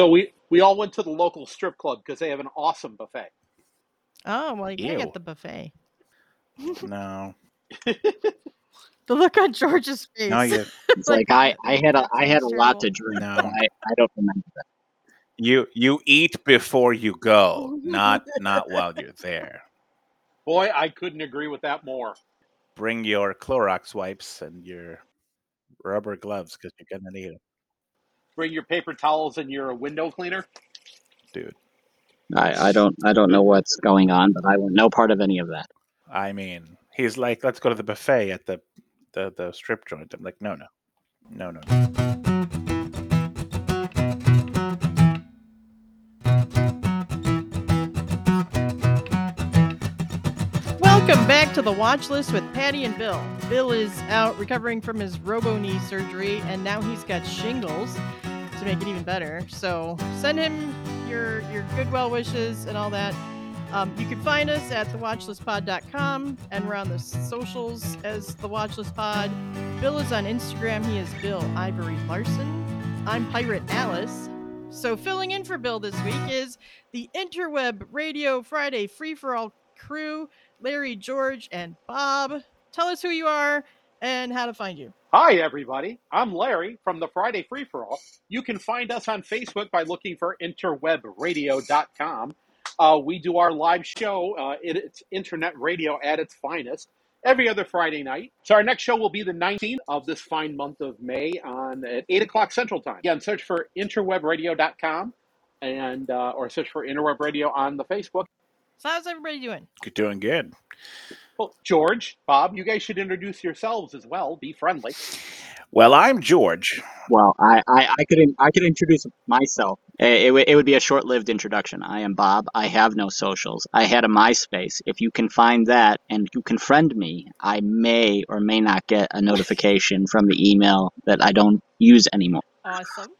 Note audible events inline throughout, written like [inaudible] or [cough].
So we we all went to the local strip club because they have an awesome buffet. Oh well, you can't Ew. get the buffet. [laughs] No. [laughs] The look on George's face. No, you [laughs] It's like I, I had a I had a lot to drink. No. I, I don't remember that. you you eat before you go, not not while you're there. Boy, I couldn't agree with that more. Bring your Clorox wipes and your rubber gloves because you're gonna need them, Bring your paper towels and your window cleaner. dude. I, I don't I don't know what's going on, but I want no part of any of that. I mean, he's like, let's go to the buffet at the the, the strip joint. I'm like, no, no, no, no, no. Welcome back to the watch list with Patty and Bill. Bill is out recovering from his robo knee surgery, and now he's got shingles to make it even better. So send him your your good well wishes and all that. Um, you can find us at thewatchlistpod.com, and we're on the socials as the Watchlist Pod. Bill is on Instagram. He is Bill Ivory Larson. I'm Pirate Alice. So filling in for Bill this week is the Interweb Radio Friday Free for All crew, Larry, George, and Bob. Tell us who you are and how to find you. Hi, everybody. I'm Larry from the Friday Free for All. You can find us on Facebook by looking for interwebradio.com. Uh, we do our live show. Uh, it, it's internet radio at its finest every other Friday night. So our next show will be the 19th of this fine month of May on at 8 o'clock Central Time. Again, search for interwebradio.com and uh, or search for Interweb Radio on the Facebook. So how's everybody doing? You're doing good. Well, George, Bob, you guys should introduce yourselves as well. Be friendly. Well, I'm George. Well, I, I, I could in- I could introduce myself. It, it, it would be a short lived introduction. I am Bob. I have no socials. I had a MySpace. If you can find that and you can friend me, I may or may not get a notification from the email that I don't use anymore. Awesome.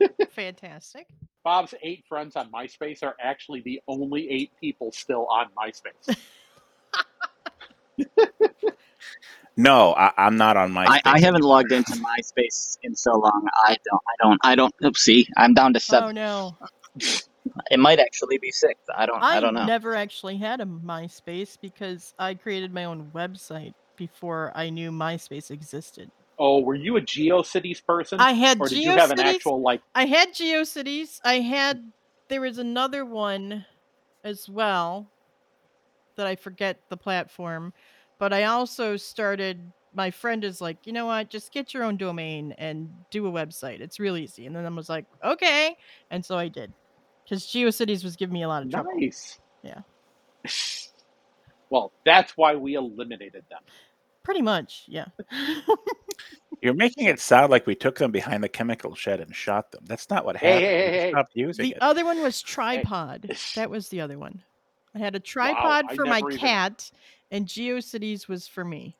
[laughs] Fantastic. Bob's eight friends on MySpace are actually the only eight people still on MySpace. [laughs] No, I, I'm not on my. I, I haven't logged into MySpace in so long. I don't. I don't. I don't. Oops, see, I'm down to Oh seven. no. It might actually be six. I don't. I, I don't know. never actually had a MySpace because I created my own website before I knew MySpace existed. Oh, were you a GeoCities person? I had or did you have an actual like I had GeoCities. I had there was another one as well that I forget the platform, but I also started my friend is like, "You know what? Just get your own domain and do a website. It's real easy." And then I was like, "Okay." And so I did. Cuz GeoCities was giving me a lot of trouble. nice? Yeah. [laughs] well, that's why we eliminated them. Pretty much, yeah. [laughs] You're making it sound like we took them behind the chemical shed and shot them. That's not what Hey, happened. hey, hey, we hey. stopped using the it. other one was tripod. That was the other one. I had a tripod I for my even- cat, and GeoCities was for me.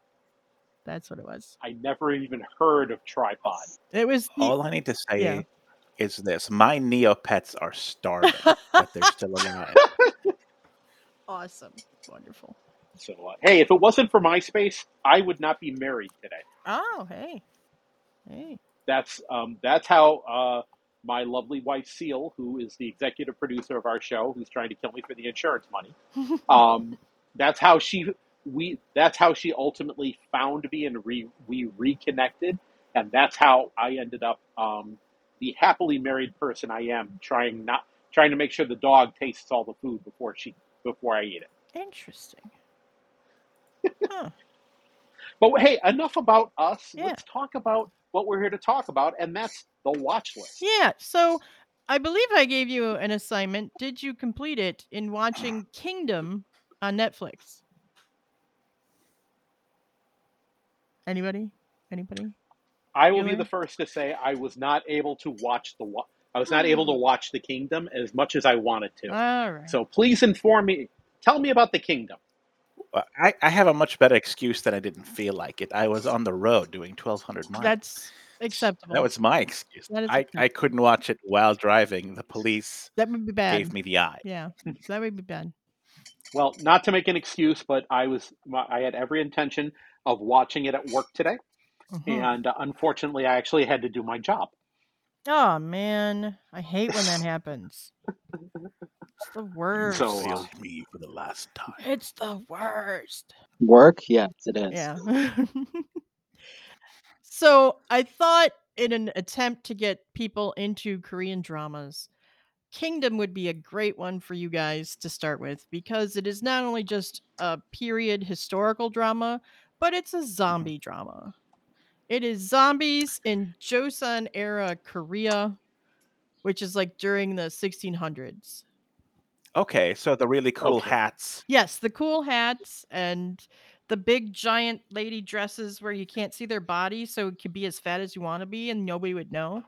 That's what it was. I never even heard of tripod. It was the- All I need to say Yeah. is this: my Neopets are starving but they're still alive. [laughs] awesome, wonderful. So, uh, hey, if it wasn't for MySpace, I would not be married today. Oh, hey, hey. That's um, that's how uh, my lovely wife Seal, who is the executive producer of our show, who's trying to kill me for the insurance money, [laughs] um, that's how she we that's how she ultimately found me and re, we reconnected, and that's how I ended up um, the happily married person I am, trying not trying to make sure the dog tastes all the food before she before I eat it. Interesting. [laughs] Huh. But hey, enough about us. Yeah. Let's talk about what we're here to talk about, and that's the watch list. Yeah. So, I believe I gave you an assignment. Did you complete it in watching [sighs] Kingdom on Netflix? Anybody? Anybody? I will be the first to say I was not able to watch the wa- I was not able to mm. watch the Kingdom as much as I wanted to. All right. So please inform me. Tell me about the Kingdom. I, I have a much better excuse that I didn't feel like it. I was on the road doing 1,200 miles. That's acceptable. that was my excuse. That is I, I couldn't watch it while driving. The police that would be bad. gave me the eye. Yeah, [laughs] that would be bad. Well, not to make an excuse, but I was I had every intention of watching it at work today, Mhm. and uh, unfortunately, I actually had to do my job. Oh man, I hate when that [laughs] happens. It's the worst. So, uh, me for the last time. it's the worst. Work? Yes, it is. Yeah. [laughs] so I thought in an attempt to get people into Korean dramas, Kingdom would be a great one for you guys to start with because it is not only just a period historical drama, but it's a mm-hmm. zombie drama. It is zombies in Joseon era Korea, which is like during the 1600s. Okay, so the really cool Okay. hats. Yes, the cool hats and the big giant lady dresses where you can't see their body, so it could be as fat as you want to be and nobody would know.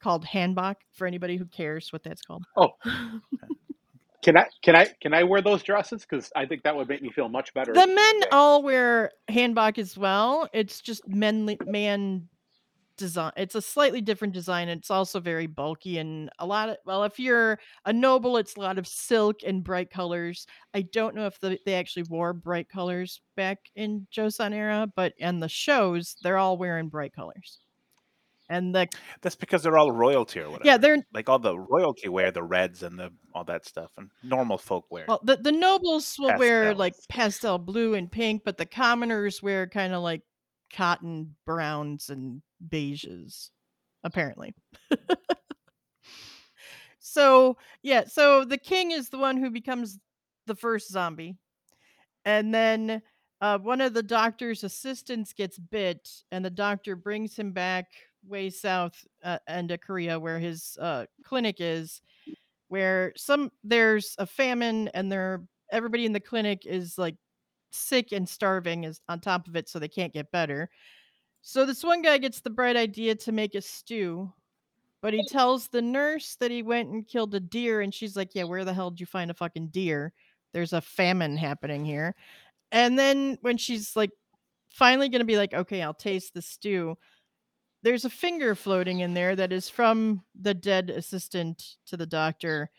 Called hanbok for anybody who cares what that's called. Oh. [laughs] can I can I can I wear those dresses? Because I think that would make me feel much better. the men all wear hanbok as well. It's just men man design. It's a slightly different design. It's also very bulky and a lot of well, if you're a noble, it's a lot of silk and bright colors. I don't know if the, they actually wore bright colors back in Joseon era, but in the shows, they're all wearing bright colors. And the That's because they're all royalty or whatever. yeah, they're like all the royalty wear the reds and the all that stuff, and normal folk wear. well, the the nobles will wear like pastel blue and pink, but the commoners wear kind of like cotton browns and beiges, apparently. so yeah, so the king is the one who becomes the first zombie, and then uh, one of the doctor's assistants gets bit, and the doctor brings him back way south uh, of Korea, where his uh, clinic is, where some there's a famine, and there everybody in the clinic is like sick and starving is on top of it, so they can't get better. So this one guy gets the bright idea to make a stew, but he tells the nurse that he went and killed a deer, and she's like, "Yeah, where the hell did you find a fucking deer? There's a famine happening here." And then when she's like finally going to be like, "Okay, I'll taste the stew." There's a finger floating in there that is from the dead assistant to the doctor,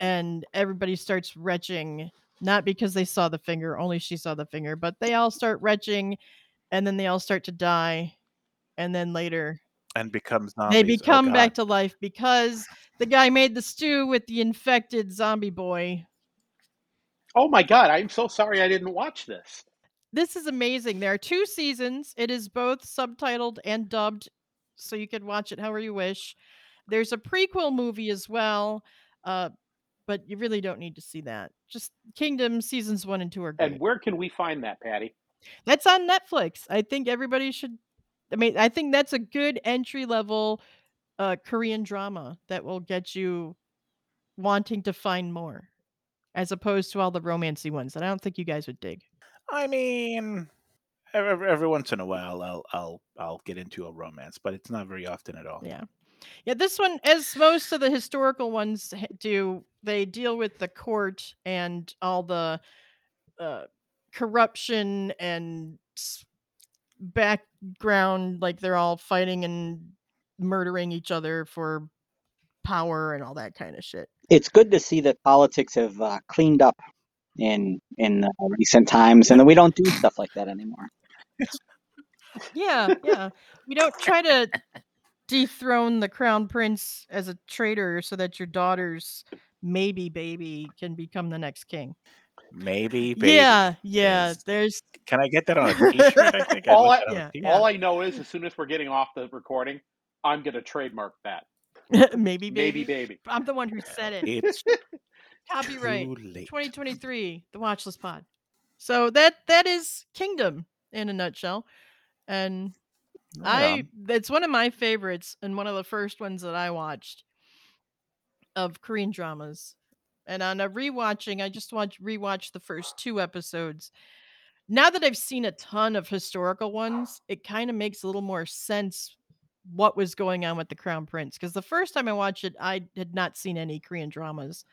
and everybody starts retching, not because they saw the finger, only she saw the finger, but they all start retching, and then they all start to die, and then later and become zombies. they Oh, become back to life because the guy made the stew with the infected zombie boy. Oh my god! I'm so sorry I didn't watch this. This is amazing. There are two seasons. It is both subtitled and dubbed, so you can watch it however you wish. There's a prequel movie as well, uh, but you really don't need to see that. Just Kingdom seasons one and two are great. And where can we find that, Patty? That's on Netflix. I think everybody should. I mean, I think that's a good entry level uh, Korean drama that will get you wanting to find more, as opposed to all the romancy ones that I don't think you guys would dig. I mean, every, every once in a while, I'll I'll I'll get into a romance, but it's not very often at all. Yeah. Yeah, this one, as most of the historical ones do, they deal with the court and all the uh, corruption and background. Like they're all fighting and murdering each other for power and all that kind of shit. It's good to see that politics have uh, cleaned up in in uh, recent times, and we don't do stuff like that anymore. [laughs] Yeah, yeah. We don't try to dethrone the crown prince as a traitor so that your daughter's maybe baby can become the next king. Maybe, baby. Yeah, yeah. is- There's Can I get that on a T-shirt? [laughs] I think I'd All look I- yeah, Yeah. yeah. All I know is, as soon as we're getting off the recording, I'm gonna trademark that. [laughs] maybe baby. Maybe, baby. I'm the one who said it. It's [laughs] Copyright too 2023, the Watchlist Pod. So that that is Kingdom in a nutshell. And Right I on. it's one of my favorites and one of the first ones that I watched of Korean dramas. And on a rewatching, I just watched rewatched the first two episodes. Now that I've seen a ton of historical ones, it kind of makes a little more sense what was going on with the Crown Prince. Because the first time I watched it, I had not seen any Korean dramas.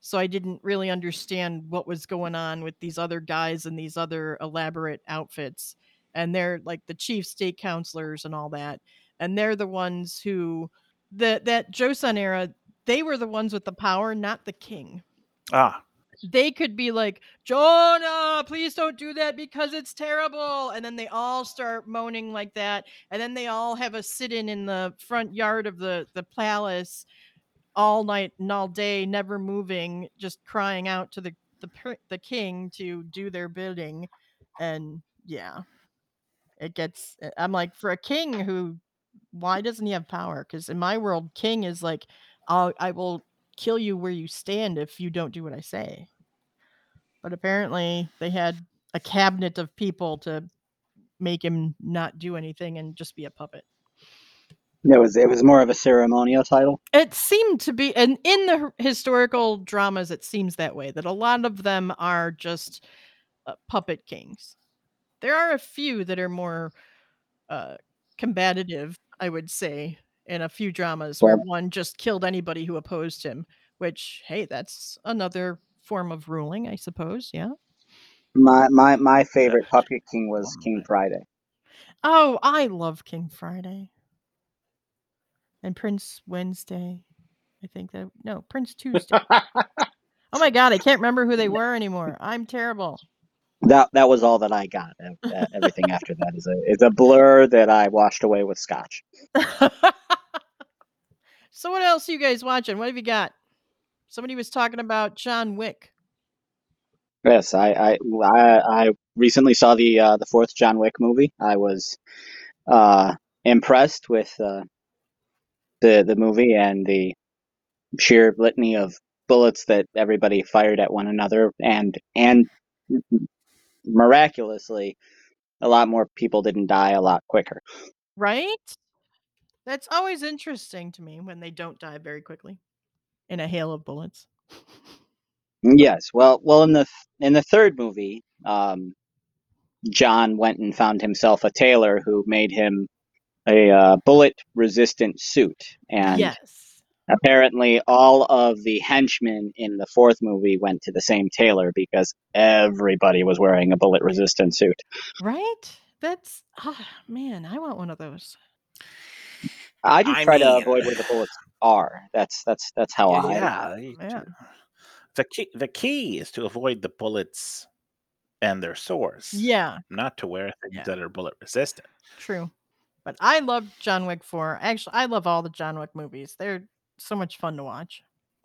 So I didn't really understand what was going on with these other guys and these other elaborate outfits and they're like the chief state counselors and all that and they're the ones who the that joseon era they were the ones with the power not the king Ah, they could be like, Jeonha, please don't do that because it's terrible. And then they all start moaning like that. And then they all have a sit in in the front yard of the, the palace all night and all day, never moving, just crying out to the, the, the king to do their bidding. And yeah, it gets, eh, I'm like, for a king who, why doesn't he have power? Because in my world, king is like, I'll, I will kill you where you stand if you don't do what I say. But apparently, they had a cabinet of people to make him not do anything and just be a puppet. It was it was more of a ceremonial title. It seemed to be, and in the historical dramas, it seems that way that a lot of them are just uh, puppet kings. There are a few that are more uh, combative, I would say, in a few dramas where one just killed anybody who opposed him. Which, hey, that's another form of ruling, I suppose. Yeah. My my my favorite puppet king was King. Friday. Oh, I love King Friday. And Prince Wednesday. I think that no, Prince Tuesday. oh my god, I can't remember who they [laughs] were anymore. I'm terrible. That that was all that I got. Everything after that is a is a blur that I washed away with scotch. [laughs] so what else are you guys watching? What have you got? Somebody was talking about John Wick. Yes, I I I, I recently saw the uh, the fourth John Wick movie. I was uh, impressed with uh, the the movie and the sheer litany of bullets that everybody fired at one another, and and miraculously, a lot more people didn't die a lot quicker. Right? That's always interesting to me when they don't die very quickly in a hail of bullets. Yes, well, well, in the in the third movie, um, John went and found himself a tailor who made him a uh, bullet-resistant suit, and yes. apparently all of the henchmen in the fourth movie went to the same tailor because everybody was wearing a bullet-resistant suit. Right? That's ah man, I want one of those. I just I try to avoid where the [sighs] bullets are. That's that's that's how I. yeah, you Yeah. The key, the key is to avoid the bullets and their source. Yeah, Not to wear things Yeah. that are bullet resistant. true. But I love John Wick 4. Actually, I love all the John Wick movies. They're so much fun to watch.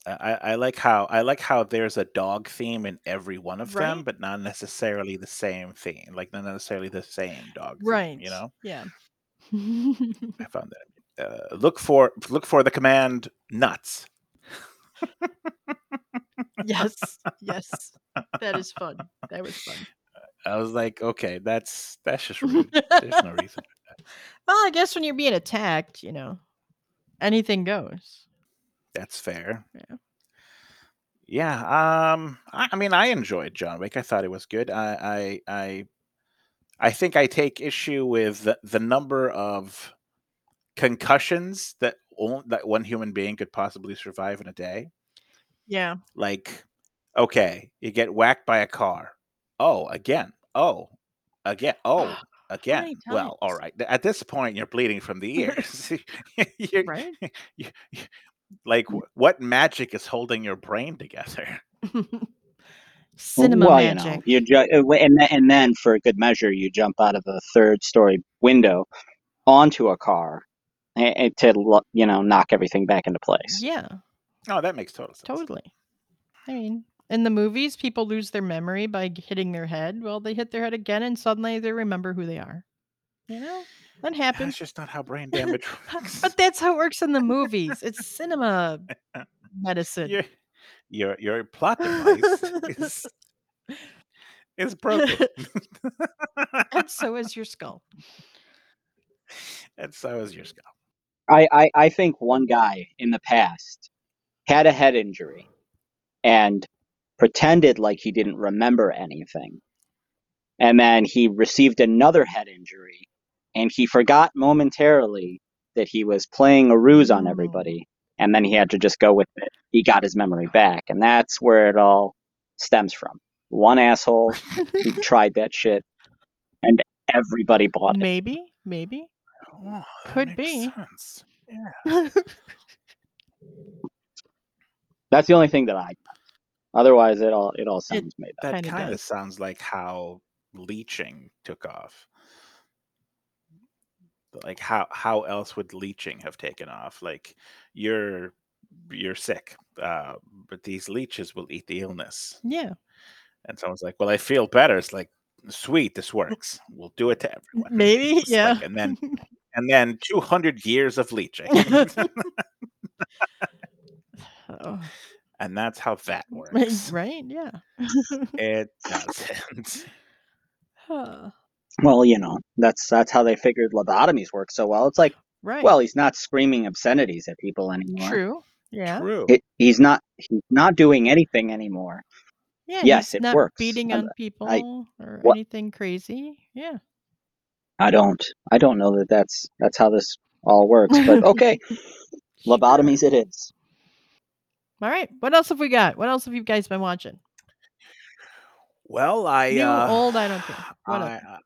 I, I I like how I like how there's a dog theme in every one of them, but not necessarily the same theme. Like not necessarily the same dog. theme, Right. you know, Yeah. [laughs] I found that. Uh, look for look for the command nuts. yes. [laughs] Yes. That is fun. That was fun. I was like, okay, that's that's just rude. There's no [laughs] reason. Well, I guess when you're being attacked, you know, anything goes. That's fair. Yeah. Yeah. Um. I, I mean, I enjoyed John Wick. I thought it was good. I. I. I, I think I take issue with the, the number of concussions that on- that one human being could possibly survive in a day. Yeah. Like, okay, you get whacked by a car. Oh, again. Oh, again. [gasps] Oh, again. Well, all times? right. Th- At this point, you're bleeding from the [laughs] ears. [laughs] You're- Right? [laughs] you- you- like what magic is holding your brain together Cinema well, magic. you know, you ju- uh, and then, and then for a good measure, you jump out of a third-story window onto a car to you know knock everything back into place. Yeah. oh that makes total sense Totally. I mean, in the movies, people lose their memory by hitting their head. Well, they hit their head again, and suddenly they remember who they are. You know, that happens. that's just not how brain [laughs] damage works but that's how it works in the movies. [laughs] It's cinema medicine. your, your your plot device is, is broken [laughs] and so is your skull. and so is your skull I, I I think one guy in the past had a head injury and pretended like he didn't remember anything, and then he received another head injury, and he forgot momentarily that he was playing a ruse on everybody, and then he had to just go with it. He got his memory back, and that's where it all stems from. One asshole who [laughs] tried that shit, and everybody bought it. maybe, maybe. Oh, Could be. sense. [laughs] That's the only thing that I. Otherwise, it all it all sounds made up. That kind of sounds like how leeching took off. Like how how else would leeching have taken off? Like you're you're sick, uh, but these leeches will eat the illness. Yeah. And someone's like, "Well, I feel better." It's like, "Sweet, this works. We'll do it to everyone." Maybe, [laughs] It's yeah. like- and then [laughs] and then 200 years of [laughs] leeching, Oh, and that's how that [laughs] works. right? Yeah. It [laughs] doesn't. Huh. Well, you know, that's that's how they figured lobotomies work so well. It's like, Right. well, he's not screaming obscenities at people anymore. true. Yeah. True. It, he's not he's not doing anything anymore. Yeah. Yes, he's it not works. beating on people or what- anything crazy. Yeah. I don't I don't know that that's that's how this all works, but [laughs] okay, lobotomies it is. All right. What else have we got? What else have you guys been watching? Well, I New, uh, old, I don't care. [sighs] What I, else? uh,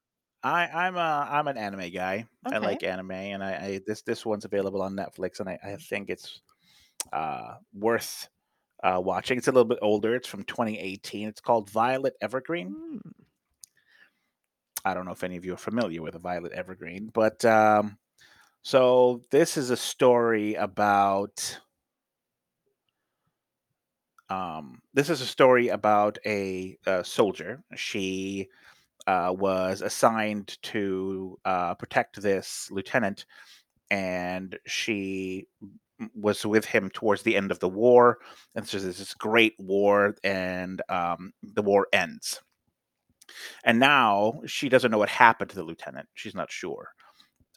I I'm a I'm an anime guy. I like anime, and I, I this this one's available on Netflix, and I, I think it's uh, worth uh, watching. It's a little bit older. It's from 2018. It's called Violet Evergreen. Hmm. I don't know if any of you are familiar with Violet Evergreen, but um, so this is a story about. Um, this is a story about a, uh soldier. She uh, was assigned to uh, protect this lieutenant, and she was with him towards the end of the war. And so there's this great war, and um, the war ends. And now she doesn't know what happened to the lieutenant. She's not sure.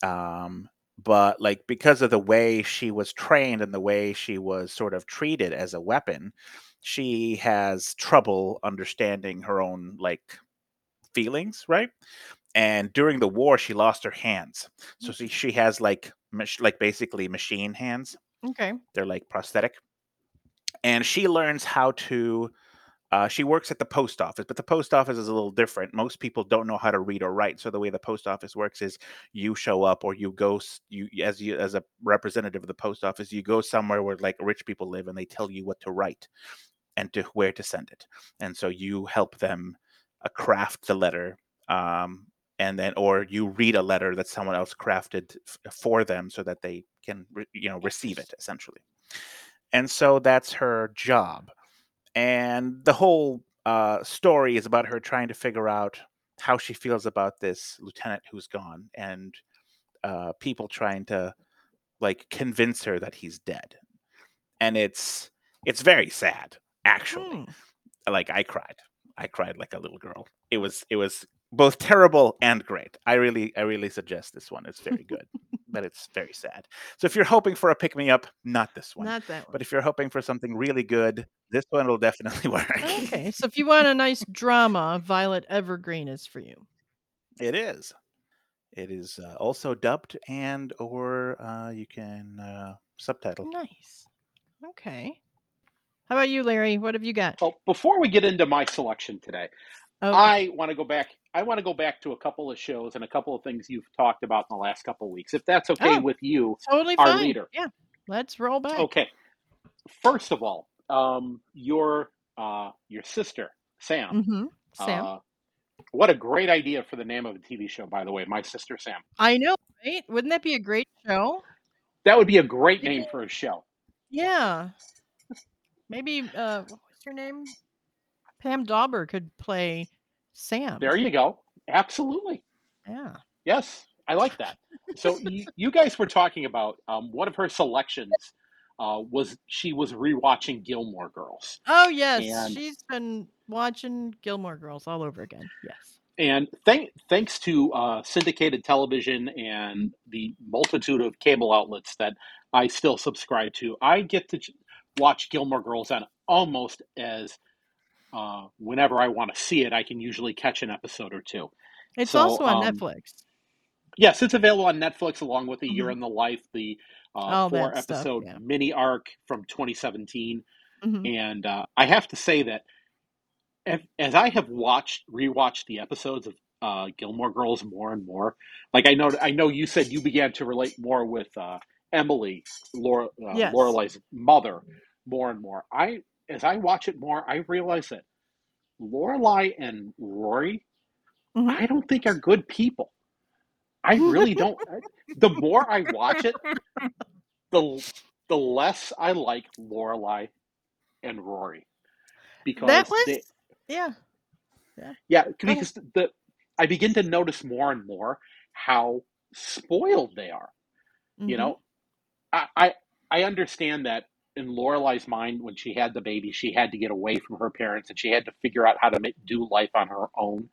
Um, but like because of the way she was trained and the way she was sort of treated as a weapon, she has trouble understanding her own like feelings, right? And during the war, she lost her hands, so she, she has like mach- like basically machine hands. Okay. They're like prosthetic, and she learns how to. Uh, she works at the post office, but the post office is a little different. Most people don't know how to read or write, so the way the post office works is you show up or you go you as you as a representative of the post office, you go somewhere where like rich people live, and they tell you what to write and to where to send it, and so you help them uh, craft the letter um, and then or you read a letter that someone else crafted f- for them so that they can re- you know receive it essentially. And so that's her job and the whole uh, story is about her trying to figure out how she feels about this lieutenant who's gone and uh, people trying to like convince her that he's dead and it's it's very sad actually Hmm. like I cried. I cried like a little girl. It was it was both terrible and great. I really I really suggest this one. It's very [laughs] good, but it's very sad. So if you're hoping for a pick me up, not this one. Not that one. But if you're hoping for something really good, this one will definitely [laughs] work. Okay. So if you want a nice drama, Violet Evergreen is for you. It is. It is uh, also dubbed and or uh, you can uh, subtitle. Nice. Okay. How about you, Larry? What have you got? Well, before we get into my selection today, Okay. I want to go back. I want to go back to a couple of shows and a couple of things you've talked about in the last couple of weeks, if that's okay Oh. with you. totally our fine. leader. Yeah. Let's roll back. Okay. First of all, um, your uh, your sister Sam. Mm-hmm. Sam. Uh, what a great idea for the name of a TV show, by the way. My sister Sam. I know, right? Wouldn't that be a great show? That would be a great name for a show. Yeah. Maybe uh what's her name? Pam Dawber could play Sam. There you go. Absolutely. Yeah. Yes, I like that. So [laughs] you, you guys were talking about um, one of her selections uh, was she was rewatching Gilmore Girls, Oh yes. And- She's been watching Gilmore Girls all over again. Yes. and thank, thanks to uh, syndicated television and the multitude of cable outlets that I still subscribe to, I get to ch- watch Gilmore Girls on almost as uh, whenever I want to see it. I can usually catch an episode or two. It's So, also on um, Netflix. Yes, it's available on Netflix along with the Year Mhm. in the Life, the uh, All that four stuff, episode yeah. mini arc from 2017. hmm And uh, I have to say that as, as I have watched, rewatched the episodes of uh, Gilmore Girls more and more, like I know, I know you said you began to relate more with uh, Emily, Laura, uh, Yes. Lorelai's mother, more and more. I as I watch it more, I realize that Lorelai and Rory, Mhm. I don't think are good people. I really don't. [laughs] the more I watch it, the the less I like Lorelai and Rory because that was they, yeah. yeah because the I begin to notice more and more how spoiled they are. You Mhm. know, I, I I understand that in Lorelai's mind, when she had the baby, she had to get away from her parents and she had to figure out how to make, do life on her own,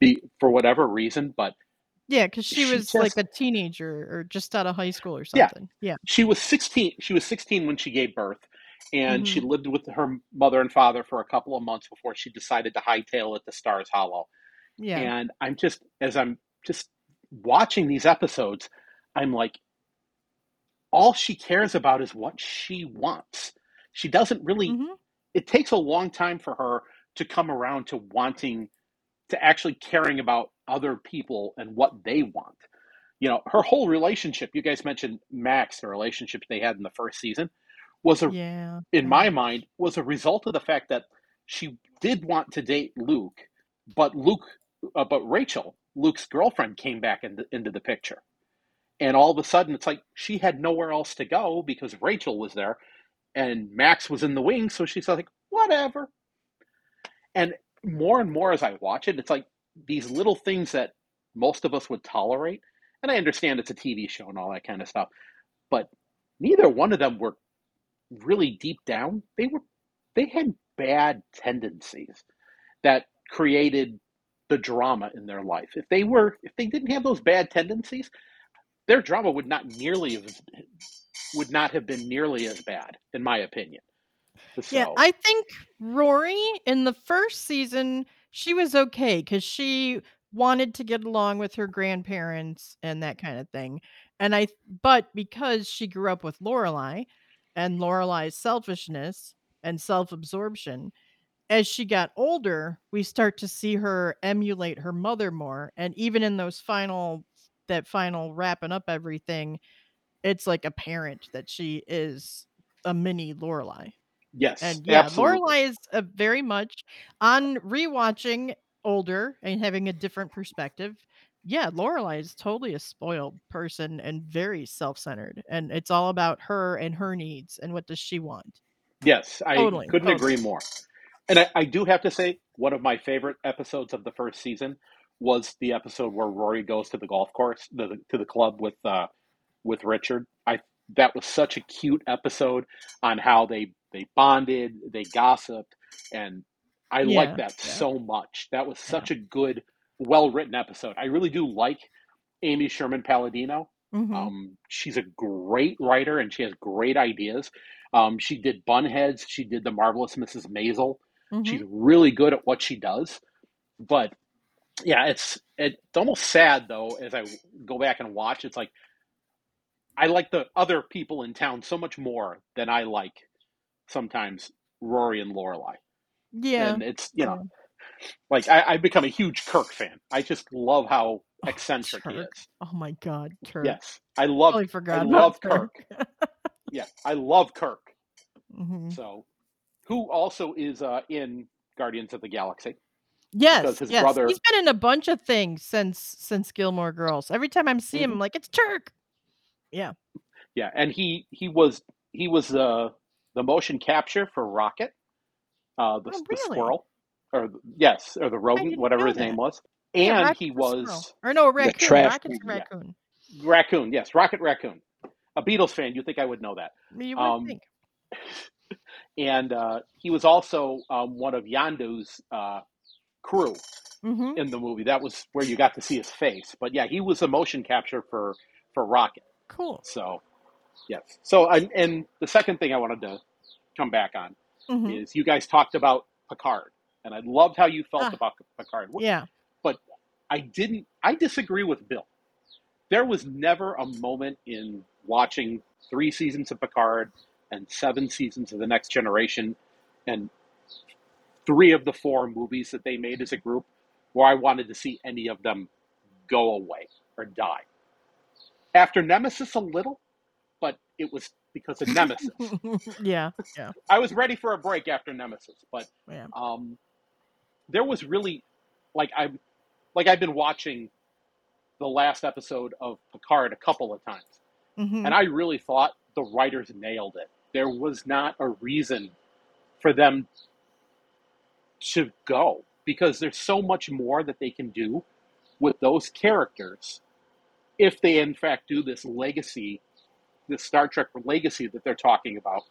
be, for whatever reason. But Yeah, because she She was like a teenager or just out of high school or something. Yeah. she was sixteen. She was sixteen when she gave birth, and she Mm-hmm. lived with her mother and father for a couple of months before she decided to hightail it to Stars Hollow. Yeah. And I'm just as I'm just watching these episodes, I'm like, all she cares about is what she wants. She doesn't really. Mhm. It takes a long time for her to come around to wanting to actually caring about other people and what they want. You know, her whole relationship. You guys mentioned Max, the relationship they had in the first season, was a Yeah. in my mind, was a result of the fact that she did want to date Luke, but Luke, uh, but Rachel, Luke's girlfriend, came back into, into the picture. And all of a sudden, it's like she had nowhere else to go because Rachel was there and Max was in the wings. So she's like, whatever. And more and more as I watch it, it's like these little things that most of us would tolerate. And I understand it's a TV show and all that kind of stuff. But neither one of them were really deep down, they were they had bad tendencies that created the drama in their life. If they were if they didn't have those bad tendencies, their drama would not nearly have would not have been nearly as bad, in my opinion. Yeah, I think Rory in the first season she was okay because she wanted to get along with her grandparents and that kind of thing. And I, but because she grew up with Lorelai and Lorelai's selfishness and self-absorption, as she got older, we start to see her emulate her mother more. And even in those final, that final wrapping up everything, it's like apparent that she is a mini Lorelai. yes, And yeah, absolutely. Lorelai is a very much on rewatching older and having a different perspective. Yeah, Lorelai is totally a spoiled person and very self-centered, and it's all about her and her needs and what does she want. Yes, I Totally, couldn't totally. agree more. And I, I do have to say, one of my favorite episodes of the first season was the episode where Rory goes to the golf course, the, to the club with uh, with Richard. I that was such a cute episode on how they they bonded, they gossiped, and I Yeah, liked that yeah. so much. That was such a good, well written episode. I really do like Amy Sherman Palladino. Mhm. Um, she's a great writer and she has great ideas. Um, she did Bunheads. She did The Marvelous Mrs. Maisel. Mhm. She's really good at what she does. But yeah, it's it's almost sad though as I go back and watch. It's like I like the other people in town so much more than I like sometimes Rory and Lorelai. Yeah. And it's you know, like I, I've become a huge Kirk fan. I just love how Oh, eccentric he is. Oh my god, Kirk. Yes, I love Totally forgot I love Kirk. Kirk. Yeah, I love Kirk. [laughs] Mhm. So, who also is uh, in Guardians of the Galaxy? Yes, his yes. brother- He's been in a bunch of things since since Gilmore Girls. Every time I see him, Mhm. I'm like, it's Turk. Yeah, Yeah, and he he was he was uh, the motion capture for Rocket, uh, the, Oh, the squirrel, or yes, or the rodent, whatever his that. name was, and Rocket he squirrel. was or no, raccoon. trash Rocket's yeah. raccoon. raccoon. Yes, Rocket Raccoon. A Beatles fan, you think I would know that? You would Um, think. [laughs] And uh, he was also um, one of Yondu's uh, crew. hmm in the movie. That was where you got to see his face. But yeah, he was a motion capture for for Rocket. Cool. So yes. So and, and the second thing I wanted to come back on hmm is you guys talked about Picard, and I loved how you felt Ah. about Picard. Yeah. But i didn't. I disagree with Bill. There was never a moment in watching three seasons of Picard and seven seasons of The Next Generation and three of the four movies that they made as a group where I wanted to see any of them go away or die. After Nemesis, a little, but it was because of Nemesis. [laughs] yeah, yeah, I was ready for a break after Nemesis, but yeah. um, there was really like I like I've been watching the last episode of Picard a couple of times, hmm and I really thought the writers nailed it. There was not a reason for them to go because there's so much more that they can do with those characters if they in fact do this legacy, this Star Trek legacy that they're talking about,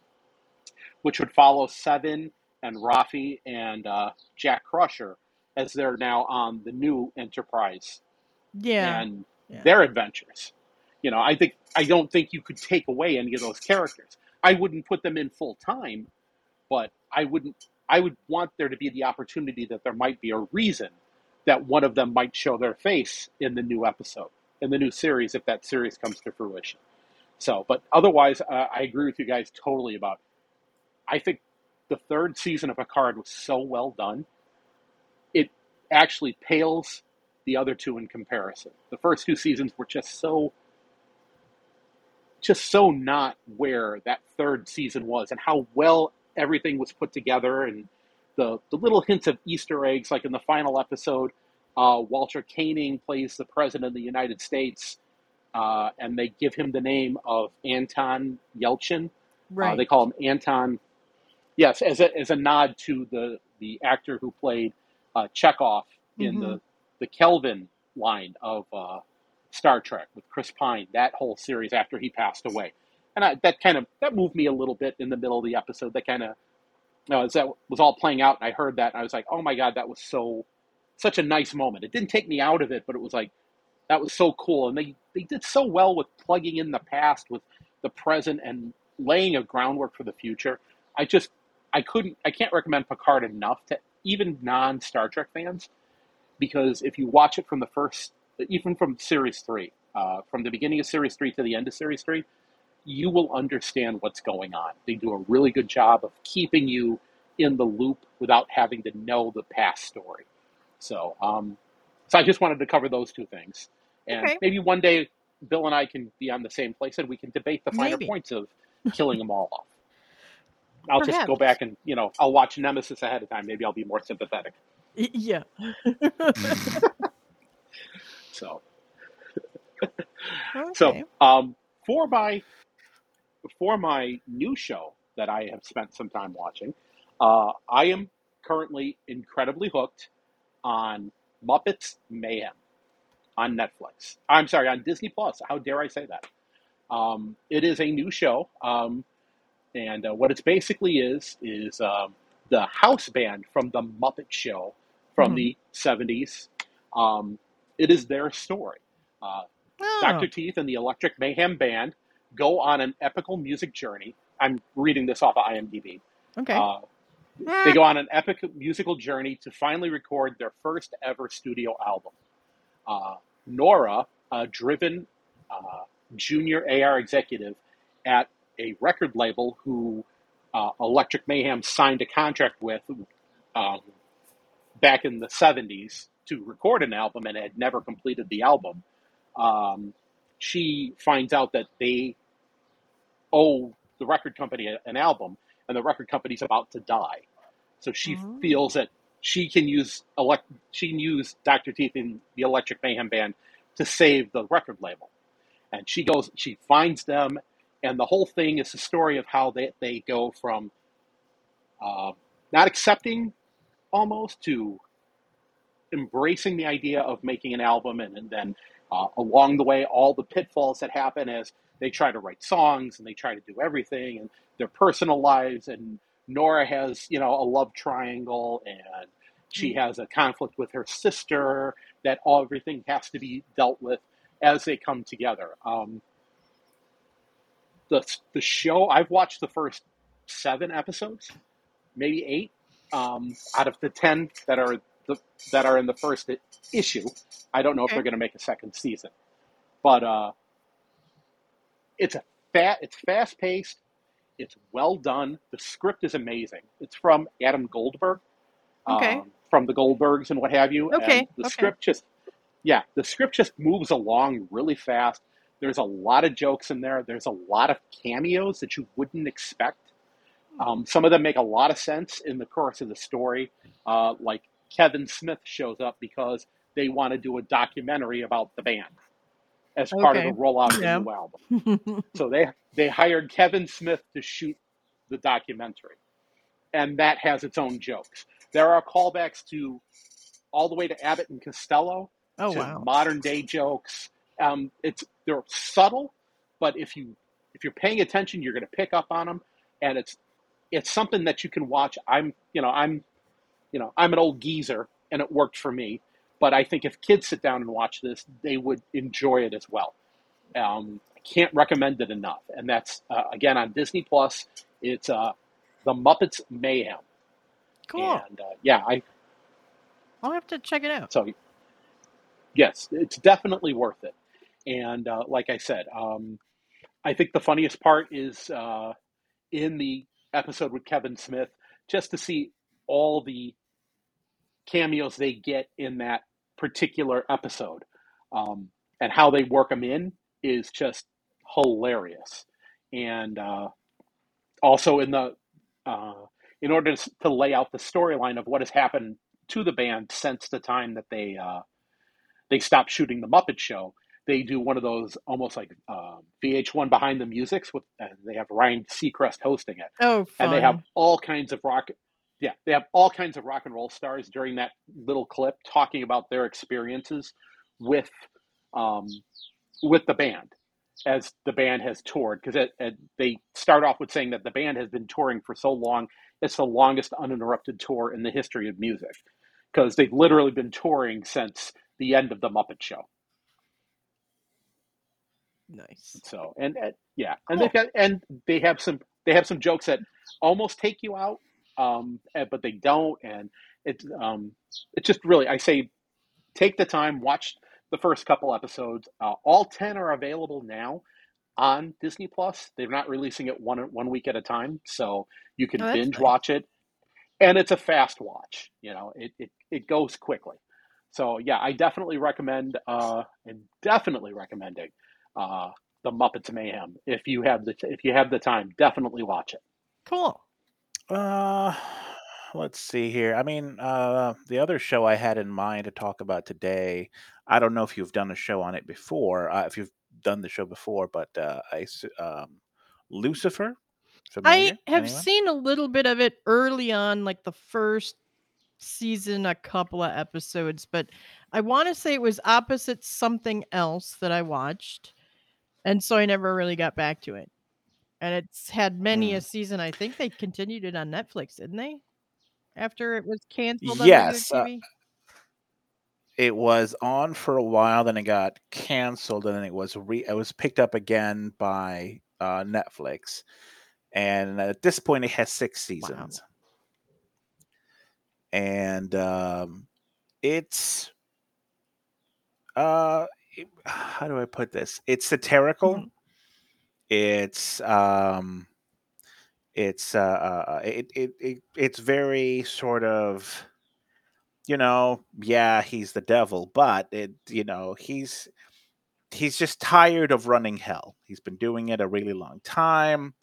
which would follow Seven and Raffi and uh, Jack Crusher as they're now on the new Enterprise Yeah, and yeah. their adventures. You know, I think I don't think you could take away any of those characters. I wouldn't put them in full time, but I wouldn't. I would want there to be the opportunity that there might be a reason that one of them might show their face in the new episode, in the new series, if that series comes to fruition. So, but otherwise, uh, I agree with you guys totally about. I think the third season of Picard was so well done. It actually pales the other two in comparison. The first two seasons were just so just so not where that third season was and how well everything was put together and the, the little hints of Easter eggs, like in the final episode, uh, Walter Koenig plays the President of the United States, uh, and they give him the name of Anton Yelchin. Uh, Right. they call him Anton, yes, as a, as a nod to the, the actor who played uh, Chekov in hmm the, the Kelvin line of uh, Star Trek with Chris Pine, that whole series after he passed away. And I, that kind of that moved me a little bit in the middle of the episode. That kind of you know, as that was all playing out, and I heard that, and I was like, "Oh my god, that was so such a nice moment." It didn't take me out of it, but it was like that was so cool, and they they did so well with plugging in the past with the present and laying a groundwork for the future. I just I couldn't I can't recommend Picard enough to even non Star Trek fans because if you watch it from the first, even from series three, uh, from the beginning of series three to the end of series three, you will understand what's going on. They do a really good job of keeping you in the loop without having to know the past story. So, um, so I just wanted to cover those two things, and Okay. maybe one day Bill and I can be on the same place and we can debate the finer Maybe. points of killing them all off. [laughs] I'll just go back and you know I'll watch Nemesis ahead of time. Maybe I'll be more sympathetic. Yeah. [laughs] So. [laughs] So, okay. um, for my for my new show that I have spent some time watching, uh, I am currently incredibly hooked on Muppets Mayhem on Netflix. I'm sorry, on Disney Plus. How dare I say that? Um, it is a new show, um, and uh, what it basically is is um, the house band from the Muppet Show from Mhm. the '70s. Um, it is their story. Uh, Oh. Dr. Teeth and the Electric Mayhem Band go on an epical music journey. I'm reading this off of IMDb. Okay. Uh, they go on an epic musical journey to finally record their first ever studio album. Uh, Nora, a driven uh, junior AR executive at a record label who uh, Electric Mayhem signed a contract with um, back in the 70s to record an album and had never completed the album. Um, she finds out that they owe the record company an album, and the record company's about to die. So she Oh. feels that she can use elect she can use Dr. Teeth in the Electric Mayhem Band to save the record label. And she goes, she finds them, and the whole thing is the story of how they, they go from uh, not accepting almost to embracing the idea of making an album, and, and then uh, along the way, all the pitfalls that happen as they try to write songs and they try to do everything, and their personal lives. And Nora has, you know, a love triangle, and she has a conflict with her sister that all everything has to be dealt with as they come together. Um, the the show I've watched the first seven episodes, maybe eight, um, out of the ten that are the that are in the first issue. I don't know if they're going to make a second season, but uh, it's a fat, it's fast paced, it's well done. The script is amazing. It's from Adam Goldberg, Okay. um, from the Goldbergs and what have you. Okay, And the okay. script just, yeah, the script just moves along really fast. There's a lot of jokes in there. There's a lot of cameos that you wouldn't expect. Um, some of them make a lot of sense in the course of the story. Uh, like Kevin Smith shows up because they want to do a documentary about the band as part Okay. of the rollout of the new album. [laughs] So they they hired Kevin Smith to shoot the documentary, and that has its own jokes. There are callbacks to all the way to Abbott and Costello oh to wow. modern day jokes. Um, it's they're subtle, but if you if you're paying attention, you're going to pick up on them, and it's it's something that you can watch. I'm you know I'm you know I'm an old geezer, and it worked for me. But I think if kids sit down and watch this, they would enjoy it as well. Um, I can't recommend it enough, and that's uh, again on Disney Plus. It's uh, the Muppets Mayhem, Cool. and uh, yeah, I I'll have to check it out. so yes, it's definitely worth it. And uh, like I said, um, I think the funniest part is uh, in the episode with Kevin Smith, just to see all the cameos they get in that particular episode um, and how they work them in is just hilarious. And uh, also in the uh, in order to, lay out the storyline of what has happened to the band since the time that they uh, they stopped shooting the Muppet Show. They do one of those almost like uh, VH1 behind the musics with, and they have Ryan Seacrest hosting it, Oh, fun. and they have all kinds of rock. Yeah, they have all kinds of rock and roll stars during that little clip talking about their experiences with um, with the band as the band has toured because it, it, they start off with saying that the band has been touring for so long it's the longest uninterrupted tour in the history of music because they've literally been touring since the end of the Muppet Show. nice. So and, and yeah, and they've got and they have some they have some jokes that almost take you out, um, eh, but they don't, and it's um, it's just really I say take the time, watch the first couple episodes. Uh, all ten are available now on Disney Plus. They're not releasing it one one week at a time, so you can Oh, binge nice. watch it, and it's a fast watch. You know, it it, it goes quickly. So yeah, I definitely recommend uh, and definitely recommending uh, the Muppets Mayhem if you have the if you have the time. Definitely watch it. Cool. Uh, [sighs] let's see here. I mean, uh, the other show I had in mind to talk about today, I don't know if you've done a show on it before, uh, if you've done the show before, but uh, I s- um, Lucifer. Familiar? I have Anyone? seen a little bit of it early on, like the first season, a couple of episodes, but I want to say it was opposite something else that I watched. And so I never really got back to it. And it's had many Hmm. a season. I think they continued it on Netflix, didn't they? After it was canceled on Yes, uh, it was on for a while, then it got canceled, and then it was re it was picked up again by uh, Netflix, and at this point, it has six seasons, and um, it's uh, [sighs] how do I put this? It's satirical. Mhm. It's um, it's uh, uh, it, it it it's very sort of you know, yeah, he's the devil, but it, you know, he's he's just tired of running hell. He's been doing it a really long time.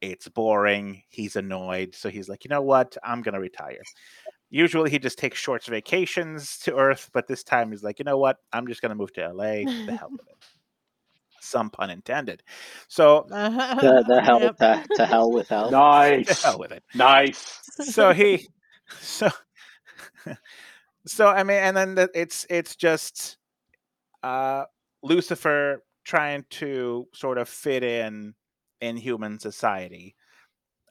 It's boring. He's annoyed, so he's like, you know what? I'm gonna retire. Usually, he just takes short vacations to Earth, but this time he's like, you know what? I'm just gonna move to LA. The [laughs] hell with it. Some pun intended. So The, the hell Yep. to, to hell with hell. the Nice, hell with it. nice. so he so so i mean and then the, it's it's just uh lucifer trying to sort of fit in in human society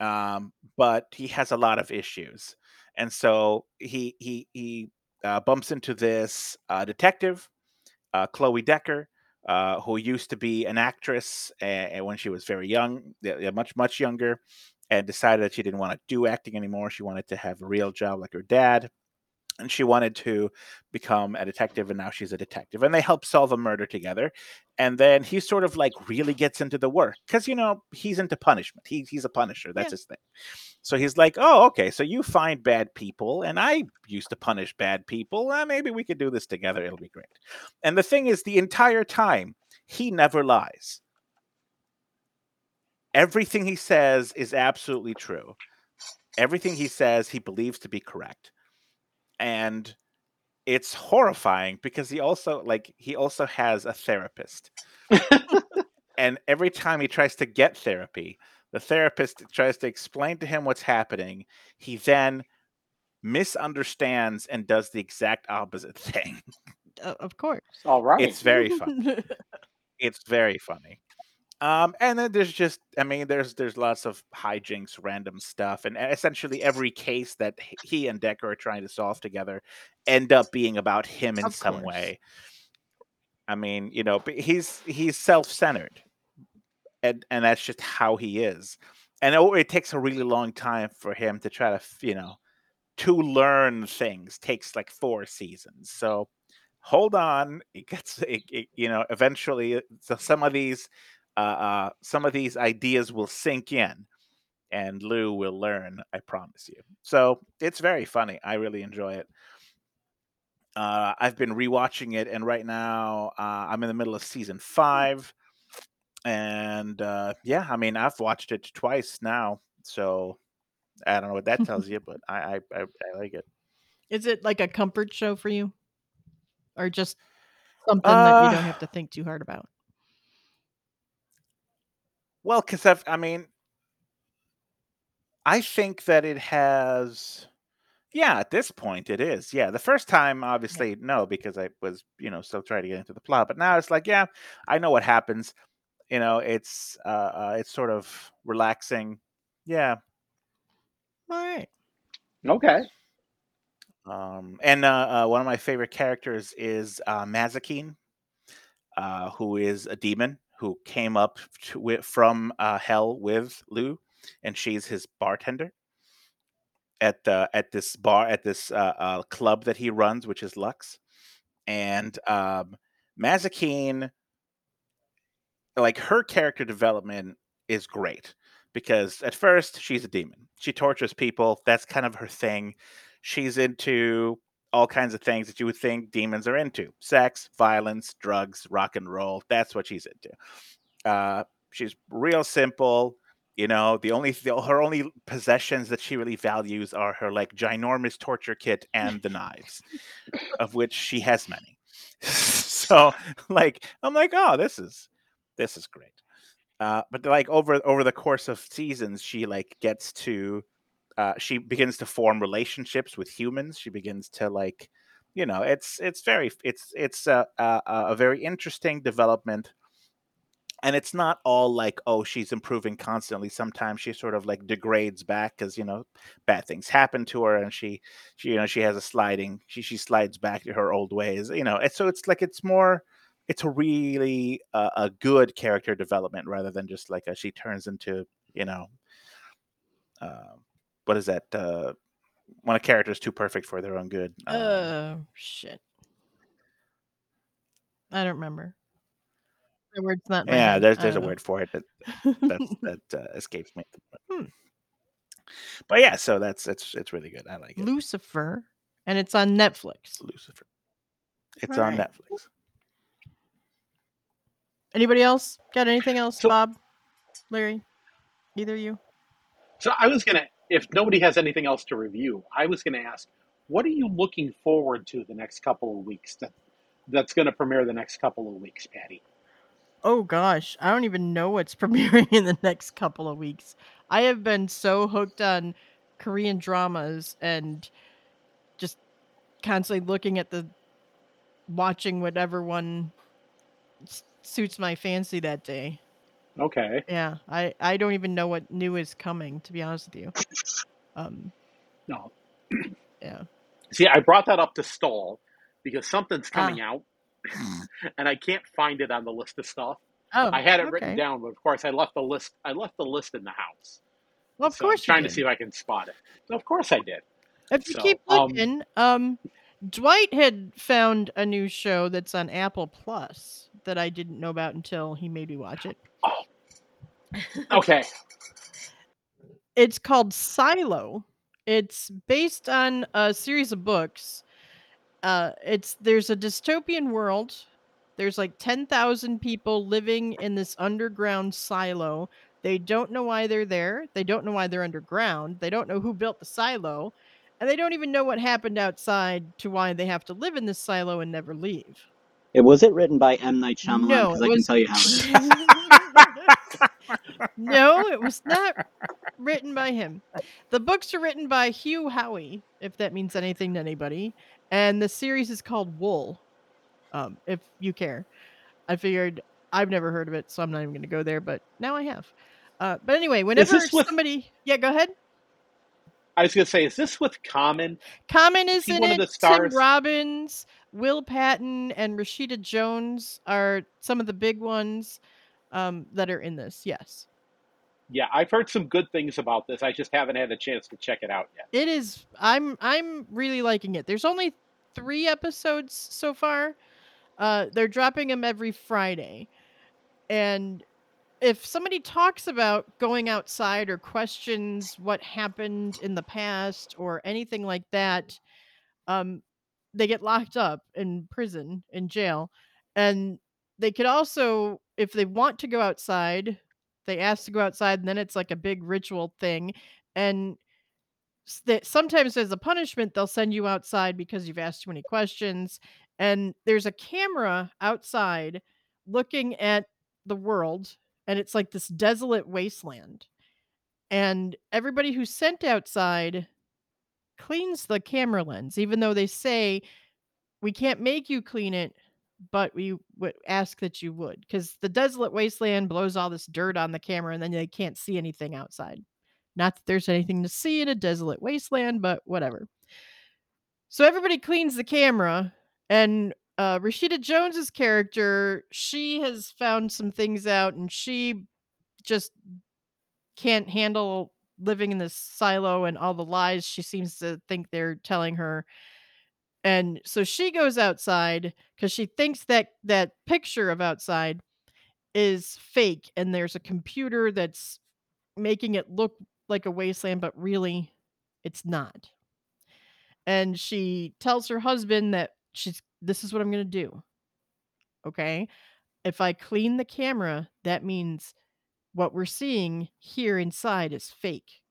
um but he has a lot of issues and so he he he uh, bumps into this uh, detective uh, chloe decker uh, who used to be an actress uh, when she was very young much much younger and decided that she didn't want to do acting anymore. She wanted to have a real job like her dad. And she wanted to become a detective, and now she's a detective. And they help solve a murder together. And then he sort of like really gets into the work because, you know, he's into punishment. He, he's a punisher. That's Yeah. his thing. So he's like, oh, okay. So you find bad people, and I used to punish bad people. Uh, maybe we could do this together. It'll be great. And the thing is, the entire time, he never lies. Everything he says is absolutely true. Everything he says, he believes to be correct. And it's horrifying because he also like he also has a therapist. [laughs] and every time he tries to get therapy, the therapist tries to explain to him what's happening. He then misunderstands and does the exact opposite [laughs] thing. Of course. All right. It's very fun. [laughs] It's very funny. Um, and then there's just, I mean, there's there's lots of hijinks, random stuff, and essentially every case that he and Decker are trying to solve together end up being about him in Of some course. way. I mean, you know, but he's he's self-centered, and and that's just how he is. And it, it takes a really long time for him to try to, you know, to learn things. Takes like four seasons. So hold on, it gets, it, it, you know, eventually, so some of these, uh, uh, some of these ideas will sink in, and Lou will learn. I promise you. So it's very funny. I really enjoy it. Uh, I've been rewatching it, and right now uh, I'm in the middle of season five. And uh, yeah, I mean, I've watched it twice now, so I don't know what that [laughs] tells you, but I I, I, I like it. Is it like a comfort show for you? Or just something that you don't Uh, have to think too hard about? Well, because I've, I mean, I think that it has. Yeah, at this point, it is. Yeah, the first time, obviously, no, because I was, you know, still trying to get into the plot. But now it's like, yeah, I know what happens. You know, it's uh, uh it's sort of relaxing. Yeah, All right. okay. Um, and uh, uh, one of my favorite characters is uh, Mazikeen, uh, who is a demon who came up to, wi- from uh, hell with Lou, and she's his bartender at the at this bar at this uh, uh, club that he runs, which is Lux. And um, Mazikeen, like her character development is great because at first she's a demon. She tortures people. That's kind of her thing. She's into all kinds of things that you would think demons are into sex, violence, drugs, rock and roll. That's what she's into. Uh, she's real simple. You know, the only the, her only possessions that she really values are her like ginormous torture kit and the knives, of which she has many. [laughs] so, like, I'm like, oh, this is this is great. Uh, but like over over the course of seasons, she like gets to uh, she begins to form relationships with humans. She begins to like, you know, it's it's very it's it's a a, a very interesting development. And it's not all like, oh, she's improving constantly. Sometimes she sort of like degrades back because you know bad things happen to her, and she, she you know she has a sliding. She she slides back to her old ways. You know, and so it's like it's more it's a really uh, a good character development rather than just like a, she turns into you know uh, what is that uh, when a character is too perfect for their own good um, Oh, shit. I don't remember. The word's not yeah there's there's a know. word for it that [laughs] that uh, escapes me Hmm. but yeah so that's it's it's really good i like it Lucifer, and it's on Netflix. lucifer it's on Alright. netflix Anybody else got anything else, So- Bob, Larry, either of you? So I was gonna, if nobody has anything else to review, I was gonna ask, what are you looking forward to the next couple of weeks? That that's gonna premiere the next couple of weeks, Pattie. Oh gosh, I don't even know what's [laughs] premiering in the next couple of weeks. I have been so hooked on Korean dramas and just constantly looking at the watching whatever one suits my fancy that day. Okay. Yeah, I I don't even know what new is coming to be honest with you. Um, No. [clears throat] yeah. See, I brought that up to stall because something's Ah. coming out, [laughs] and I can't find it on the list of stuff. Oh, I had it written down, but of course I left the list. I left the list in the house. Well, of So I'm course you trying to see if I can spot it. So of course I did. If you So, keep um, looking, um, Dwight had found a new show that's on Apple Plus that I didn't know about until he made me watch it. Oh. Okay. [laughs] It's called Silo. It's based on a series of books. Uh, it's there's a dystopian world There's like 10,000 people living in this underground silo. They don't know why they're there. They don't know why they're underground. They don't know who built the silo. And they don't even know what happened outside to why they have to live in this silo and never leave. It was it written by M Night Shyamalan No, because it I can tell you how. It is. [laughs] no, it was not written by him. The books are written by Hugh Howey, if that means anything to anybody. And the series is called Wool, um, if you care. I figured I've never heard of it, so I'm not even going to go there, but now I have. Uh, but anyway, whenever this with- somebody. Yeah, go ahead. I was gonna say, is this with Common? Common is he in one it. of the stars? Tim Robbins, Will Patton, and Rashida Jones are some of the big ones um, that are in this. Yes. Yeah, I've heard some good things about this. I just haven't had a chance to check it out yet. It is. I'm. I'm really liking it. There's only three episodes so far. Uh, they're dropping them every Friday, and if somebody talks about going outside or questions what happened in the past or anything like that, um, they get locked up in prison in jail, and they could also, if they want to go outside, they ask to go outside, and then it's like a big ritual thing, and that sometimes as a punishment they'll send you outside because you've asked too many questions and there's a camera outside looking at the world and it's like this desolate wasteland and everybody who's sent outside cleans the camera lens even though they say we can't make you clean it but we would ask that you would because the desolate wasteland blows all this dirt on the camera and then they can't see anything outside not that there's anything to see in a desolate wasteland, but whatever. So everybody cleans the camera, and uh, Rashida Jones's character, she has found some things out, and she just can't handle living in this silo and all the lies she seems to think they're telling her. And so she goes outside because she thinks that that picture of outside is fake, and there's a computer that's making it look like a wasteland, but really it's not. And she tells her husband that she's this is what I'm going to do. Okay? If I clean the camera, that means what we're seeing here inside is fake.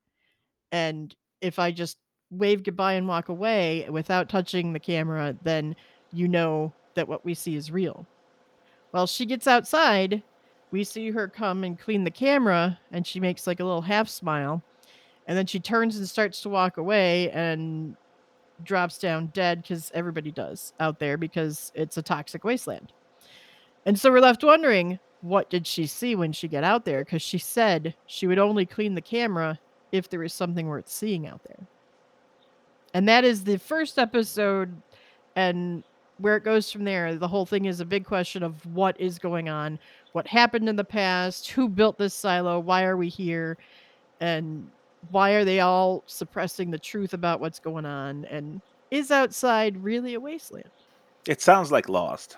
And if I just wave goodbye and walk away without touching the camera, then you know that what we see is real. Well, she gets outside, we see her come and clean the camera, and she makes like a little half smile. And then she turns and starts to walk away and drops down dead because everybody does out there because it's a toxic wasteland. And so we're left wondering what did she see when she got out there? Because she said she would only clean the camera if there was something worth seeing out there. And that is the first episode, and where it goes from there, the whole thing is a big question of what is going on, what happened in the past, who built this silo, why are we here, and why are they all suppressing the truth about what's going on, and is outside really a wasteland? It sounds like Lost.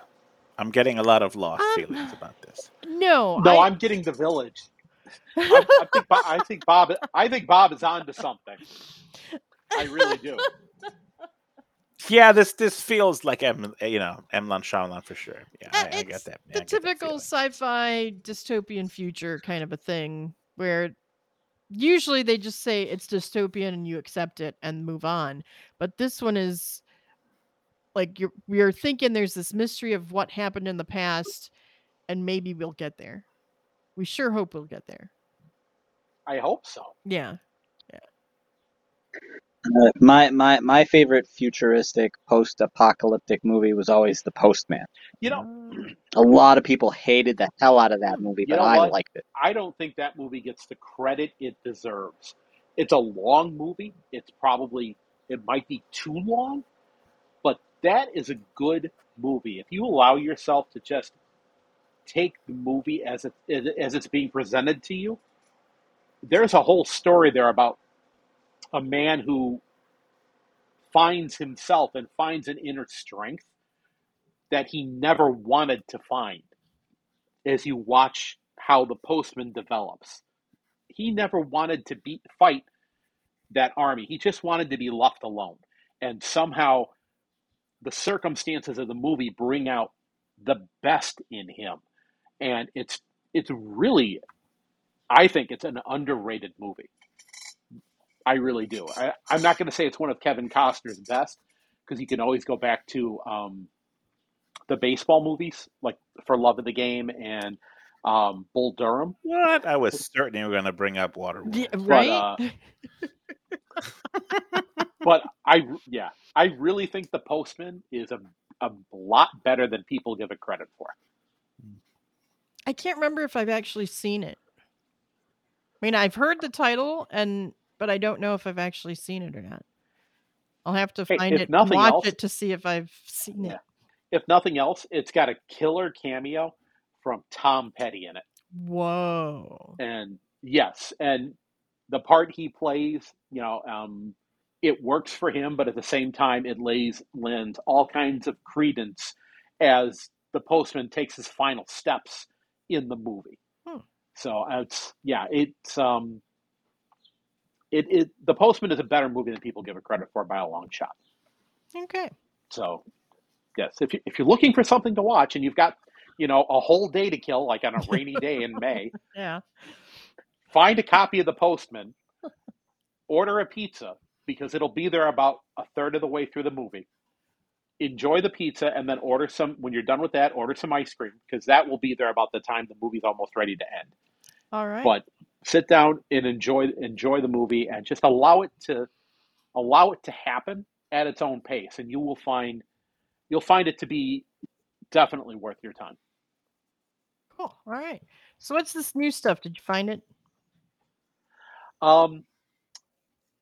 I'm getting a lot of Lost Um, feelings about this. No, No, I, I'm getting the village. I, [laughs] I think Bo- I think Bob I think Bob is on to something. I really do. Yeah, this this feels like M, you know, M. Lan Shyamalan for sure. Yeah, Uh, I, I get that. Yeah, the get typical feeling. sci-fi dystopian future kind of a thing where usually they just say it's dystopian and you accept it and move on but this one is like you're we're thinking there's this mystery of what happened in the past and maybe we'll get there we sure hope we'll get there I hope so. yeah Uh, my my my favorite futuristic post-apocalyptic movie was always The Postman. You know, Uh, [clears throat] A lot of people hated the hell out of that movie, You but know I what? liked it. I don't think that movie gets the credit it deserves. It's a long movie. It's probably it might be too long, but that is a good movie. If you allow yourself to just take the movie as it as it's being presented to you, there's a whole story there about a man who finds himself and finds an inner strength that he never wanted to find as you watch how the postman develops. He never wanted to be fight that army. He just wanted to be left alone. And somehow the circumstances of the movie bring out the best in him, and it's it's really, I think it's an underrated movie. I really do. I, I'm not going to say it's one of Kevin Costner's best because you can always go back to um, the baseball movies like For Love of the Game and um, Bull Durham. What? I was certain you were going to bring up Waterworld. Yeah, But, right? uh, [laughs] [laughs] but I yeah, I really think The Postman is a a lot better than people give it credit for. I can't remember if I've actually seen it. I mean, I've heard the title and but I don't know if I've actually seen it or not. I'll have to find if it, and watch else- it to see if I've seen it. If nothing else, it's got a killer cameo from Tom Petty in it. Whoa. and yes, and the part he plays, you know, um, it works for him, but at the same time, it lays lends all kinds of credence as the postman takes his final steps in the movie. Hmm. So it's yeah, it's um, it it the postman is a better movie than people give it credit for by a long shot. Okay. So yes, if you, if you're looking for something to watch and you've got you know a whole day to kill, like on a rainy day in May, [laughs] Yeah. Find a copy of the postman [laughs] order a pizza because it'll be there about a third of the way through the movie enjoy the pizza and then order some when you're done with that order some ice cream because that will be there about the time the movie's almost ready to end All right. but sit down and enjoy enjoy the movie and just allow it to allow it to happen at its own pace and you will find you'll find it to be definitely worth your time cool. All right. So what's this new stuff? Did you find it? Um,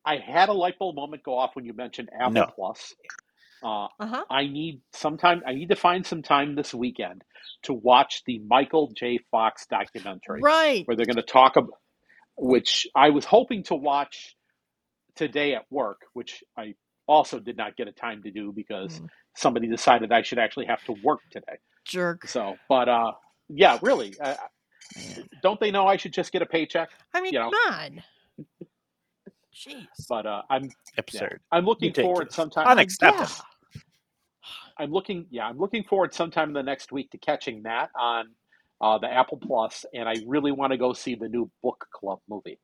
I had a light bulb moment go off when you mentioned Apple No. Plus. Uh, Uh-huh. I need some time. I need to find some time this weekend to watch the Michael J. Fox documentary, Right. where they're going to talk about, which I was hoping to watch today at work, which I also did not get a time to do because Mm. somebody decided I should actually have to work today. Jerk. So, but uh, yeah, really, uh, don't they know I should just get a paycheck? I mean, you know. come on. Jeez. But uh, I'm yeah, Absurd. I'm looking forward Ridiculous. sometime. Unacceptable. Yeah. I'm looking, yeah, I'm looking forward sometime in the next week to catching that on uh, the Apple Plus, and I really want to go see the new Book Club movie.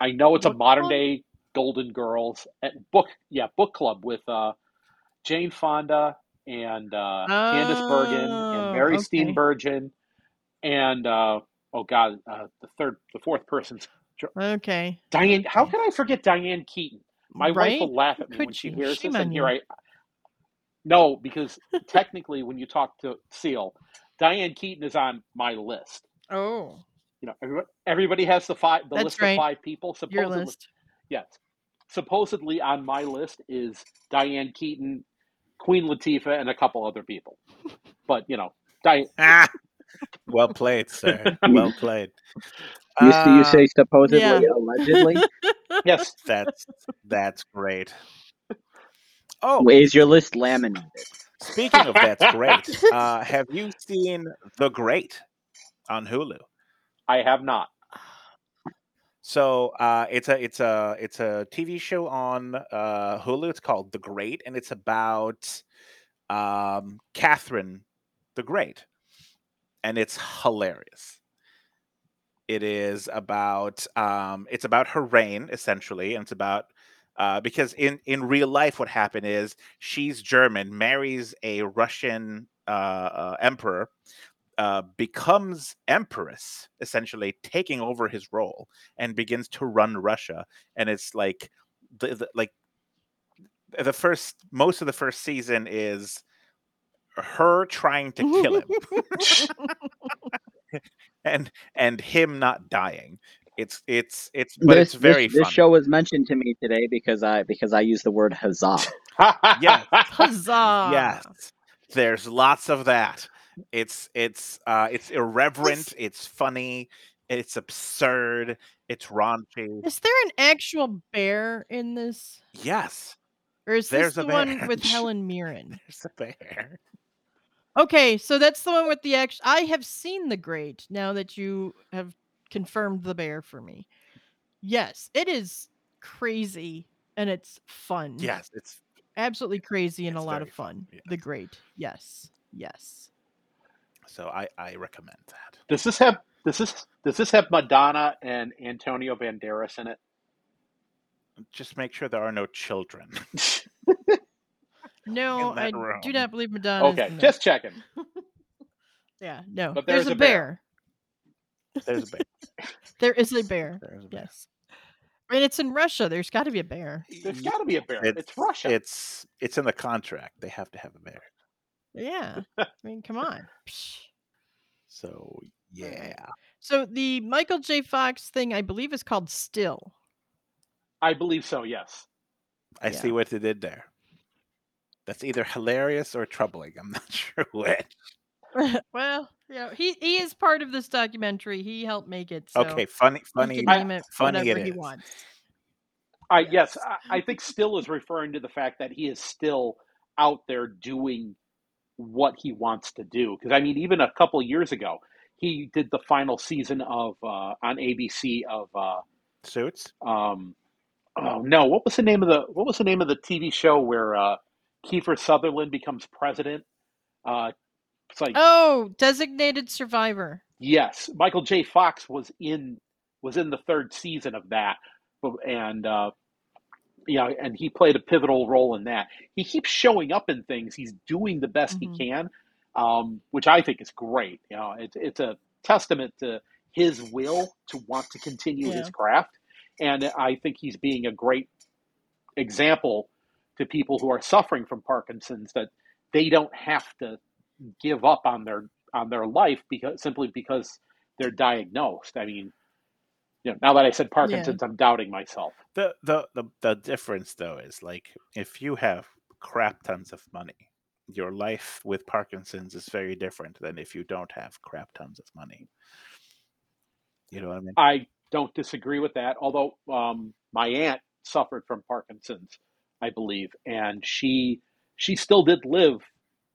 I know it's a modern Club? day Golden Girls at book, yeah, Book Club with uh, Jane Fonda and uh, Candice Bergen Oh, and Mary okay. Steenburgen and uh, oh god, uh, the third, the fourth person's Okay. Diane. How can I forget Diane Keaton? My wife will laugh at me Could when she you? hears Shame this. And here. I, no, because [laughs] technically, when you talk to Seal, Diane Keaton is on my list. Oh, You know, everybody, everybody has the five, the That's list right. of five people. your Supposedly, list. yes, supposedly on my list is Diane Keaton, Queen Latifah, and a couple other people. But you know, Diane. Ah, well played, sir. [laughs] Well played. You, s- you Uh, say supposedly, yeah. allegedly. [laughs] Yes, that's that's great. Oh, Is your list laminated? speaking of that's great. [laughs] Uh, have you seen The Great on Hulu? I have not. So uh, it's a it's a it's a TV show on uh, Hulu. It's called The Great, and it's about um, Catherine the Great, and it's hilarious. It is about um, it's about her reign essentially, and it's about uh, because in in real life, what happened is she's German, marries a Russian uh, uh, emperor, uh, becomes empress, essentially taking over his role, and begins to run Russia. And it's like the, the like the first most of the first season is her trying to kill him [laughs] [laughs] and and him not dying. It's it's it's but this, it's very this, this funny. show was mentioned to me today because I because I used the word huzzah. Yeah. Huzzah! yes there's lots of that it's it's uh it's irreverent it's funny it's absurd it's raunchy Is there an actual bear in this, yes or is There's this the one with [laughs] Helen Mirren? there's a bear Okay, so that's the one with the act. I have seen the Great. Now that you have confirmed the bear for me, yes, it is crazy and it's fun. yes it's absolutely crazy and a It's lot of fun, fun. yes. The Great, yes. Yes. So I, I recommend that. Does this have does this does this have Madonna and Antonio Banderas in it? Just make sure there are no children. [laughs] [laughs] No, I room. do not believe Madonna. okay, just checking. [laughs] yeah, no. But there's, there's a a bear. bear. There's a bear. [laughs] There is a bear. There's a bear. Yes. I mean, it's in Russia. There's got to be a bear. There's got to be a bear. It's- It's, Russia. It's it's in the contract. They have to have a bear. Yeah. [laughs] I mean, come on. So yeah. So the Michael J. Fox thing, I believe, is called Still. I believe so. Yes. I Yeah. see what they did there. That's either hilarious or troubling. I'm not [laughs] sure which. [laughs] well, you know, he he is part of this documentary. He helped make it. So okay, funny, he funny. can I- name it funny whatever it he is. wants. I yes, Yes. I, I think still is referring to the fact that he is still out there doing what he wants to do. Because I mean, even a couple years ago, he did the final season of uh, on ABC of uh, Suits. um, oh no, what was the name of the what was the name of the TV show where uh, Kiefer Sutherland becomes president? Uh, it's like Oh, designated survivor. Yes, Michael J. Fox was in was in the third season of that, and uh, you know, and he played a pivotal role in that. He keeps showing up in things. He's doing the best Mhm. he can, um, which I think is great. You know, it's it's a testament to his will to want to continue his craft, and I think he's being a great example to people who are suffering from Parkinson's that they don't have to give up on their on their life because simply because they're diagnosed. I mean, you know, now that I said Parkinson's, I'm doubting myself. The, the the the difference though is like if you have crap tons of money, your life with Parkinson's is very different than if you don't have crap tons of money. You know what I mean? I don't disagree with that. Although um, my aunt suffered from Parkinson's, I believe, and she she still did live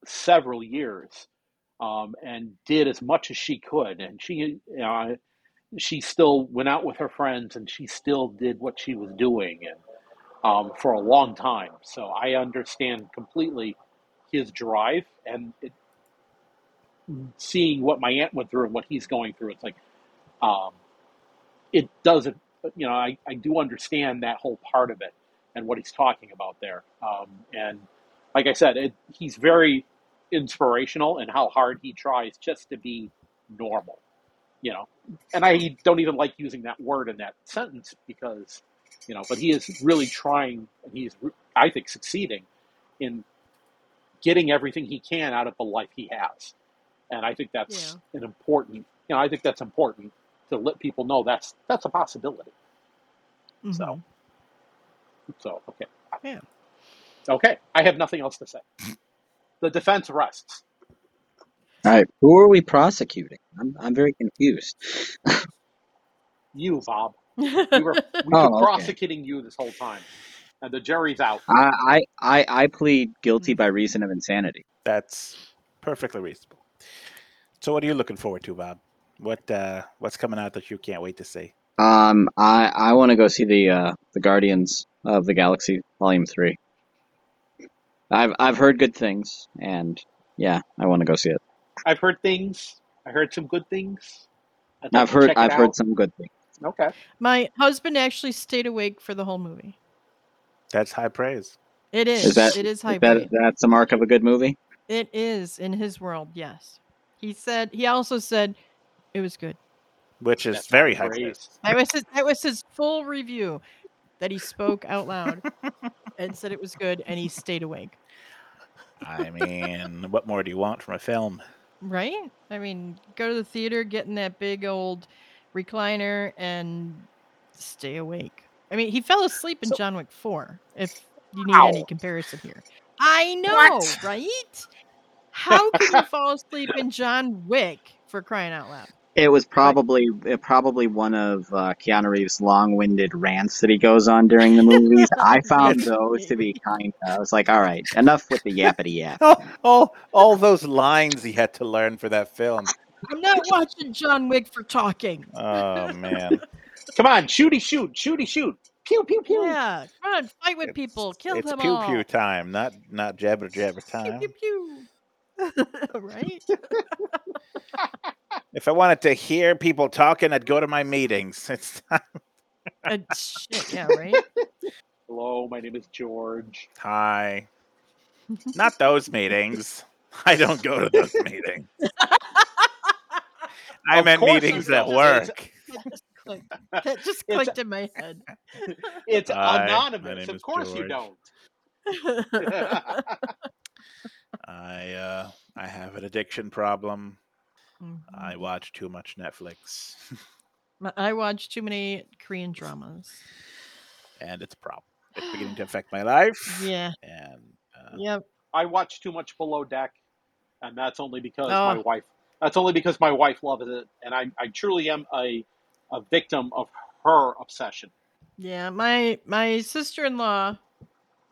several years um, and did as much as she could, and she know, she still went out with her friends and she still did what she was doing and um, for a long time. So I understand completely his drive and it, seeing what my aunt went through and what he's going through. It's like um, it doesn't, you know, I, I do understand that whole part of it and what he's talking about there. Um, and like I said, it, he's very inspirational in how hard he tries just to be normal, you know. And I don't even like using that word in that sentence because, you know, but he is really trying and he's, I think, succeeding in getting everything he can out of the life he has. And I think that's an important, you know, I think that's important to let people know that's that's a possibility. So, Mhm. So okay. Yeah. Okay, I have nothing else to say. The defense rests. All right, who are we prosecuting? I'm I'm very confused. You, Bob. [laughs] We were, we've been Oh, okay. prosecuting you this whole time, and the jury's out. I I I, I plead guilty by reason of insanity. That's perfectly reasonable. So what are you looking forward to, Bob? What uh what's coming out that you can't wait to see? Um, I I want to go see the uh the Guardians of the Galaxy Volume Three. I've I've heard good things, and yeah, I want to go see it. I've heard things. I heard some good things. I'd like I've to heard check it I've heard out. some good things. Okay. My husband actually stayed awake for the whole movie. That's high praise. It is. Is that it is high is that praise. that's a mark of a good movie? It is in his world. Yes. He said. He also said it was good. Which is That's very high high praise. praise. That was his, that was his full review that he spoke out loud [laughs] and said it was good and he stayed awake. I mean, what more do you want from a film? Right? I mean, go to the theater, get in that big old recliner and stay awake. I mean, he fell asleep in So- John Wick 4 if you need any comparison here. I know, What? right? How can you fall asleep in John Wick for crying out loud? It was probably uh, probably one of uh, Keanu Reeves' long-winded rants that he goes on during the movies. [laughs] I found those to be kind. of I was like, all right, enough with the yappity yap. [laughs] all, all, all those lines he had to learn for that film. I'm not watching John Wick for talking. Oh man, [laughs] Come on, shooty shoot, shooty shoot, pew pew pew. Yeah, come on, fight with people, kill it's them pew all. pew pew time, not not jabber jabber Pew time. pew pew. [laughs] right? [laughs] If I wanted to hear people talking, I'd go to my meetings. [laughs] It's Uh, shit, yeah, right. Hello, my name is George. hi. Not those meetings. I don't go to those meetings. I Of meant course you meetings at work. That just clicked. That just It's- in my head. It's Hi, anonymous. Of is course you don't. I uh I have an addiction problem. I Mhm. watch too much Netflix, [laughs] I watch too many Korean dramas. and it's a problem. It's beginning to affect my life. Yeah. And uh, Yep. I watch too much Below Deck, and that's only because my Oh. wife. That's only because my wife loves it, and I, I truly am a, a victim of her obsession. Yeah. My my sister in law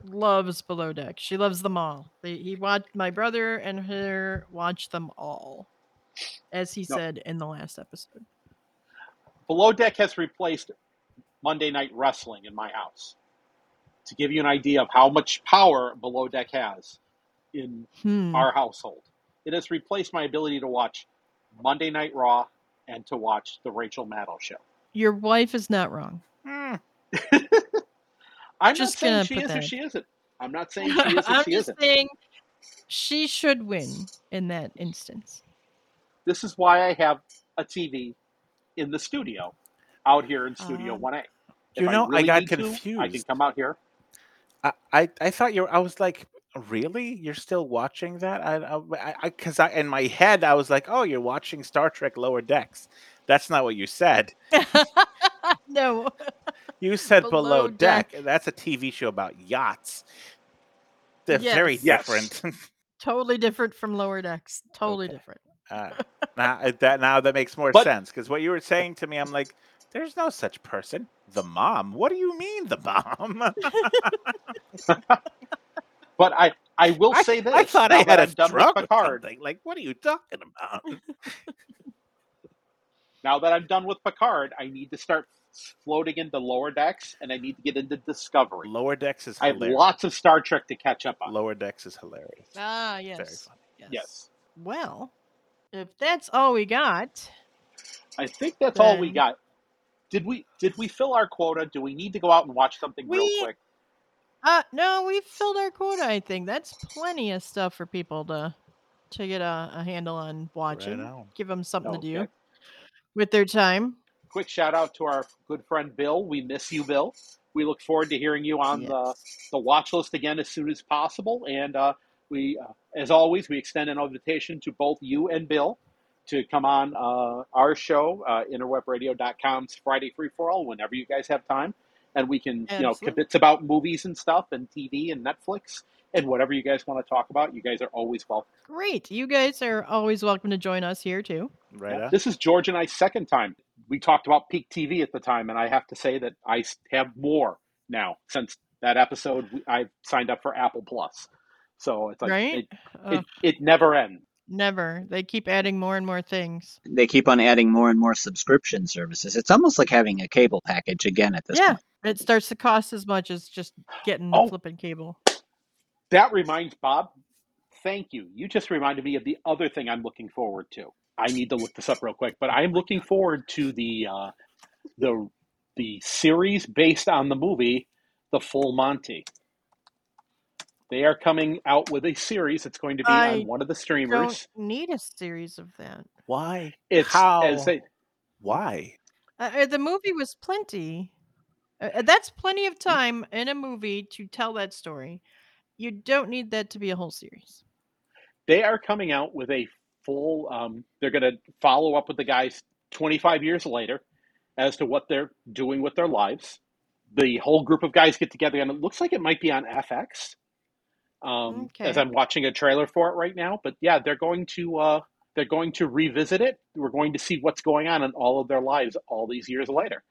loves Below Deck. She loves them all. They, he watched my brother and her watch them all, as he No. said in the last episode. Below Deck has replaced Monday Night Wrestling in my house. To give you an idea of how much power Below Deck has in Hmm. our household, it has replaced my ability to watch Monday Night Raw and to watch the Rachel Maddow show. Your wife is not wrong. hmm, [laughs] I'm Just not saying gonna she put is or she isn't. I'm not saying [laughs] she is or I'm she just isn't. saying she should win in that instance. This is why I have a TV in the studio out here in Studio Um, 1A. You know, I really got need to, I can come out here. I, I I thought you were. I was like, really? You're still watching that? I I I because I, in my head I was like, oh, you're watching Star Trek Lower Decks. That's not what you said. [laughs] [laughs] no. You said Below Below, Deck. Deck. That's a TV show about yachts. They're very Yes. Yes. different. Totally different from lower decks. Totally Okay. different. uh, [laughs] now uh, that now that makes more But- sense because what you were saying to me, I'm like, there's no such person. The mom. What do you mean the mom? [laughs] But I, I will I, say this. I thought I had a I'm done drug with or Picard. Like, what are you talking about? Now that I'm done with Picard, I need to start floating into lower decks, and I need to get into Discovery. Lower Decks is I have lots of Star Trek to catch up on. Lower Decks is hilarious. Ah, yes. Very yes. funny. yes. Yes, Well, if that's all we got, I think that's all we got. Did we did we fill our quota? Do we need to go out and watch something real quick? uh, no, we've filled our quota. I think that's plenty of stuff for people to to get a, a handle on watching. on. Give them something to do Okay. With their time. Quick shout out to our good friend Bill. We miss you, Bill. We look forward to hearing you on the Yes. the Watchlist again as soon as possible. And uh, we, uh, as always, we extend an invitation to both you and Bill to come on uh, our show, uh, interwebradio.com's Friday Free for All, whenever you guys have time. And we can, you know, Absolutely. it's about movies and stuff and TV and Netflix and whatever you guys want to talk about. You guys are always welcome. Great. You guys are always welcome to join us here too. Right. Yeah. This is George and I's second time. We talked about peak TV at the time, and I have to say that I have more now since that episode. I've signed up for Apple Plus, so it's like Right? it, Uh, it, it never ends. never. They keep adding more and more things. They keep on adding more and more subscription services. It's almost like having a cable package again at this yeah. point. It starts to cost as much as just getting the Oh. flipping cable. That reminds Bob. Thank you. You just reminded me of the other thing I'm looking forward to. I need to look this up real quick, but I am looking forward to the uh, the the series based on the movie The Full Monty. They are coming out with a series. It's going to be I on one of the streamers. Don't need a series of that. Why? It's How? as they, Why? Uh, uh, the movie was plenty. Uh, uh, that's plenty of time in a movie to tell that story. You don't need that to be a whole series. they are coming out with a full. Um, they're going to follow up with the guys 25 years later as to what they're doing with their lives. The whole group of guys get together, and it looks like it might be on FX. Um, As I'm watching a trailer for it right now, but yeah, they're going to uh, they're going to revisit it. We're going to see what's going on in all of their lives all these years later.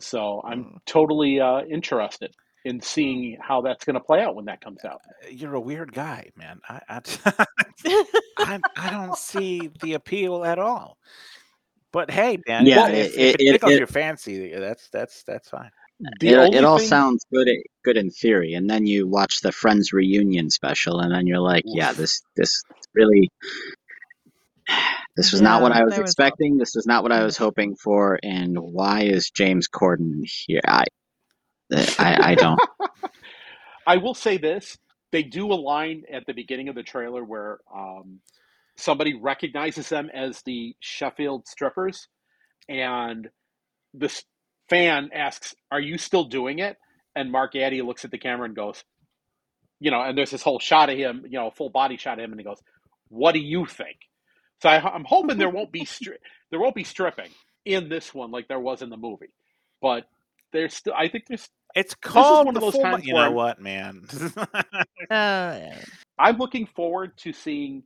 So I'm Hmm. totally uh, interested in seeing how that's going to play out when that comes out. Uh, you're a weird guy, man. I I, [laughs] I, I don't [laughs] see the appeal at all. But hey, man, Yeah, if, if it- it, it- it- your fancy, that's that's that's fine. The It, it all thing- sounds good, eh, good in theory, and then you watch the Friends reunion special, and then you're like, yeah, this this really. This was not what I was that was expecting. This was not what I was hoping for. And why is James Corden here? I, I, I don't. [laughs] I will say this: they do a line at the beginning of the trailer where um, somebody recognizes them as the Sheffield strippers, and this fan asks, "Are you still doing it?" And Mark Addy looks at the camera and goes, "You know," and there's this whole shot of him, you know, full body shot of him, and he goes, "What do you think?" So I, I'm hoping there won't be stri- there won't be stripping in this one like there was in the movie, but there's still I think there's It's called one of those full. times You know I'm- what, man? [laughs] Uh. I'm looking forward to seeing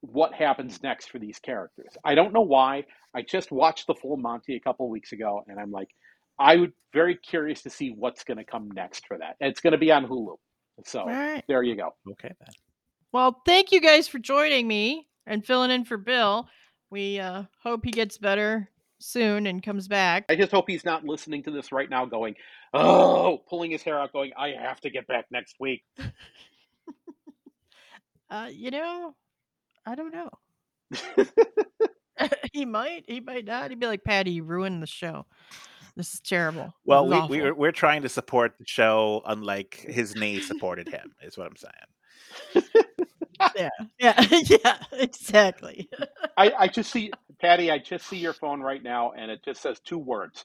what happens next for these characters. I don't know why. I just watched the full Monty a couple weeks ago, and I'm like, I would very curious to see what's going to come next for that. It's going to be on Hulu, so All right. there you go. okay then. Well, thank you guys for joining me and filling in for Bill. We uh, hope he gets better soon and comes back. I just hope he's not listening to this right now, going, "Oh," pulling his hair out, going, "I have to get back next week." [laughs] Uh, you know, I don't know. [laughs] [laughs] he might, he might not. He'd be like, Pattie, you ruined the show. This is terrible. Well, is we, awful." we're we're trying to support the show, unlike his knee supported him. Is what I'm saying. yeah, yeah, yeah, exactly. I, I just see Pattie. I just see your phone right now, and it just says two words: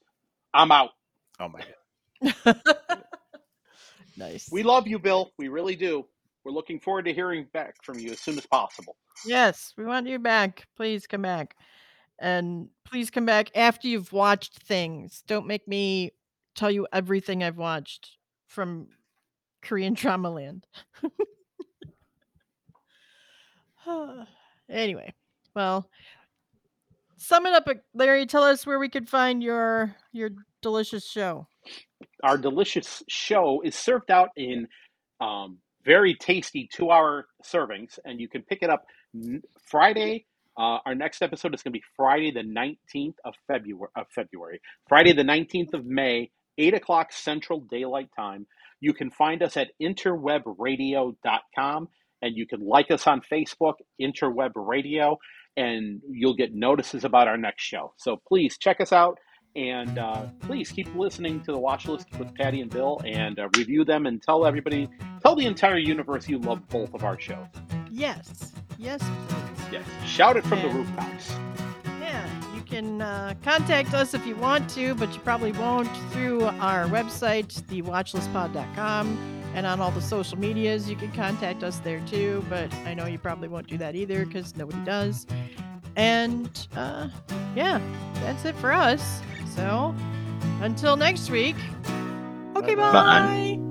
"I'm out." Oh my god. [laughs] nice. We love you, Bill. We really do. We're looking forward to hearing back from you as soon as possible. Yes, we want you back. Please come back. And please come back after you've watched things. Don't make me tell you everything I've watched from Korean Drama Land. [laughs] [sighs] anyway, well, sum it up, uh, Larry. Tell us where we could find your your delicious show. Our delicious show is served out in um, very tasty two-hour servings, and you can pick it up Friday. Uh, our next episode is going to be Friday, the nineteenth of February. Of February, Friday, the nineteenth of May, eight o'clock Central Daylight Time. You can find us at interwebradio.com, and you can like us on Facebook, Interweb Radio, and you'll get notices about our next show. So please check us out. And uh, please keep listening to the Watchlist with Pattie and Bill and uh, review them and tell everybody, tell the entire universe you love both of our shows. Yes, yes, please. Yes. Shout it from the rooftops. Yeah, you can uh, contact us if you want to, but you probably won't through our website, thewatchlistpod.com, and on all the social medias. You can contact us there too, but I know you probably won't do that either because nobody does. And uh, yeah, that's it for us. So until next week. Okay, Bye-bye. bye.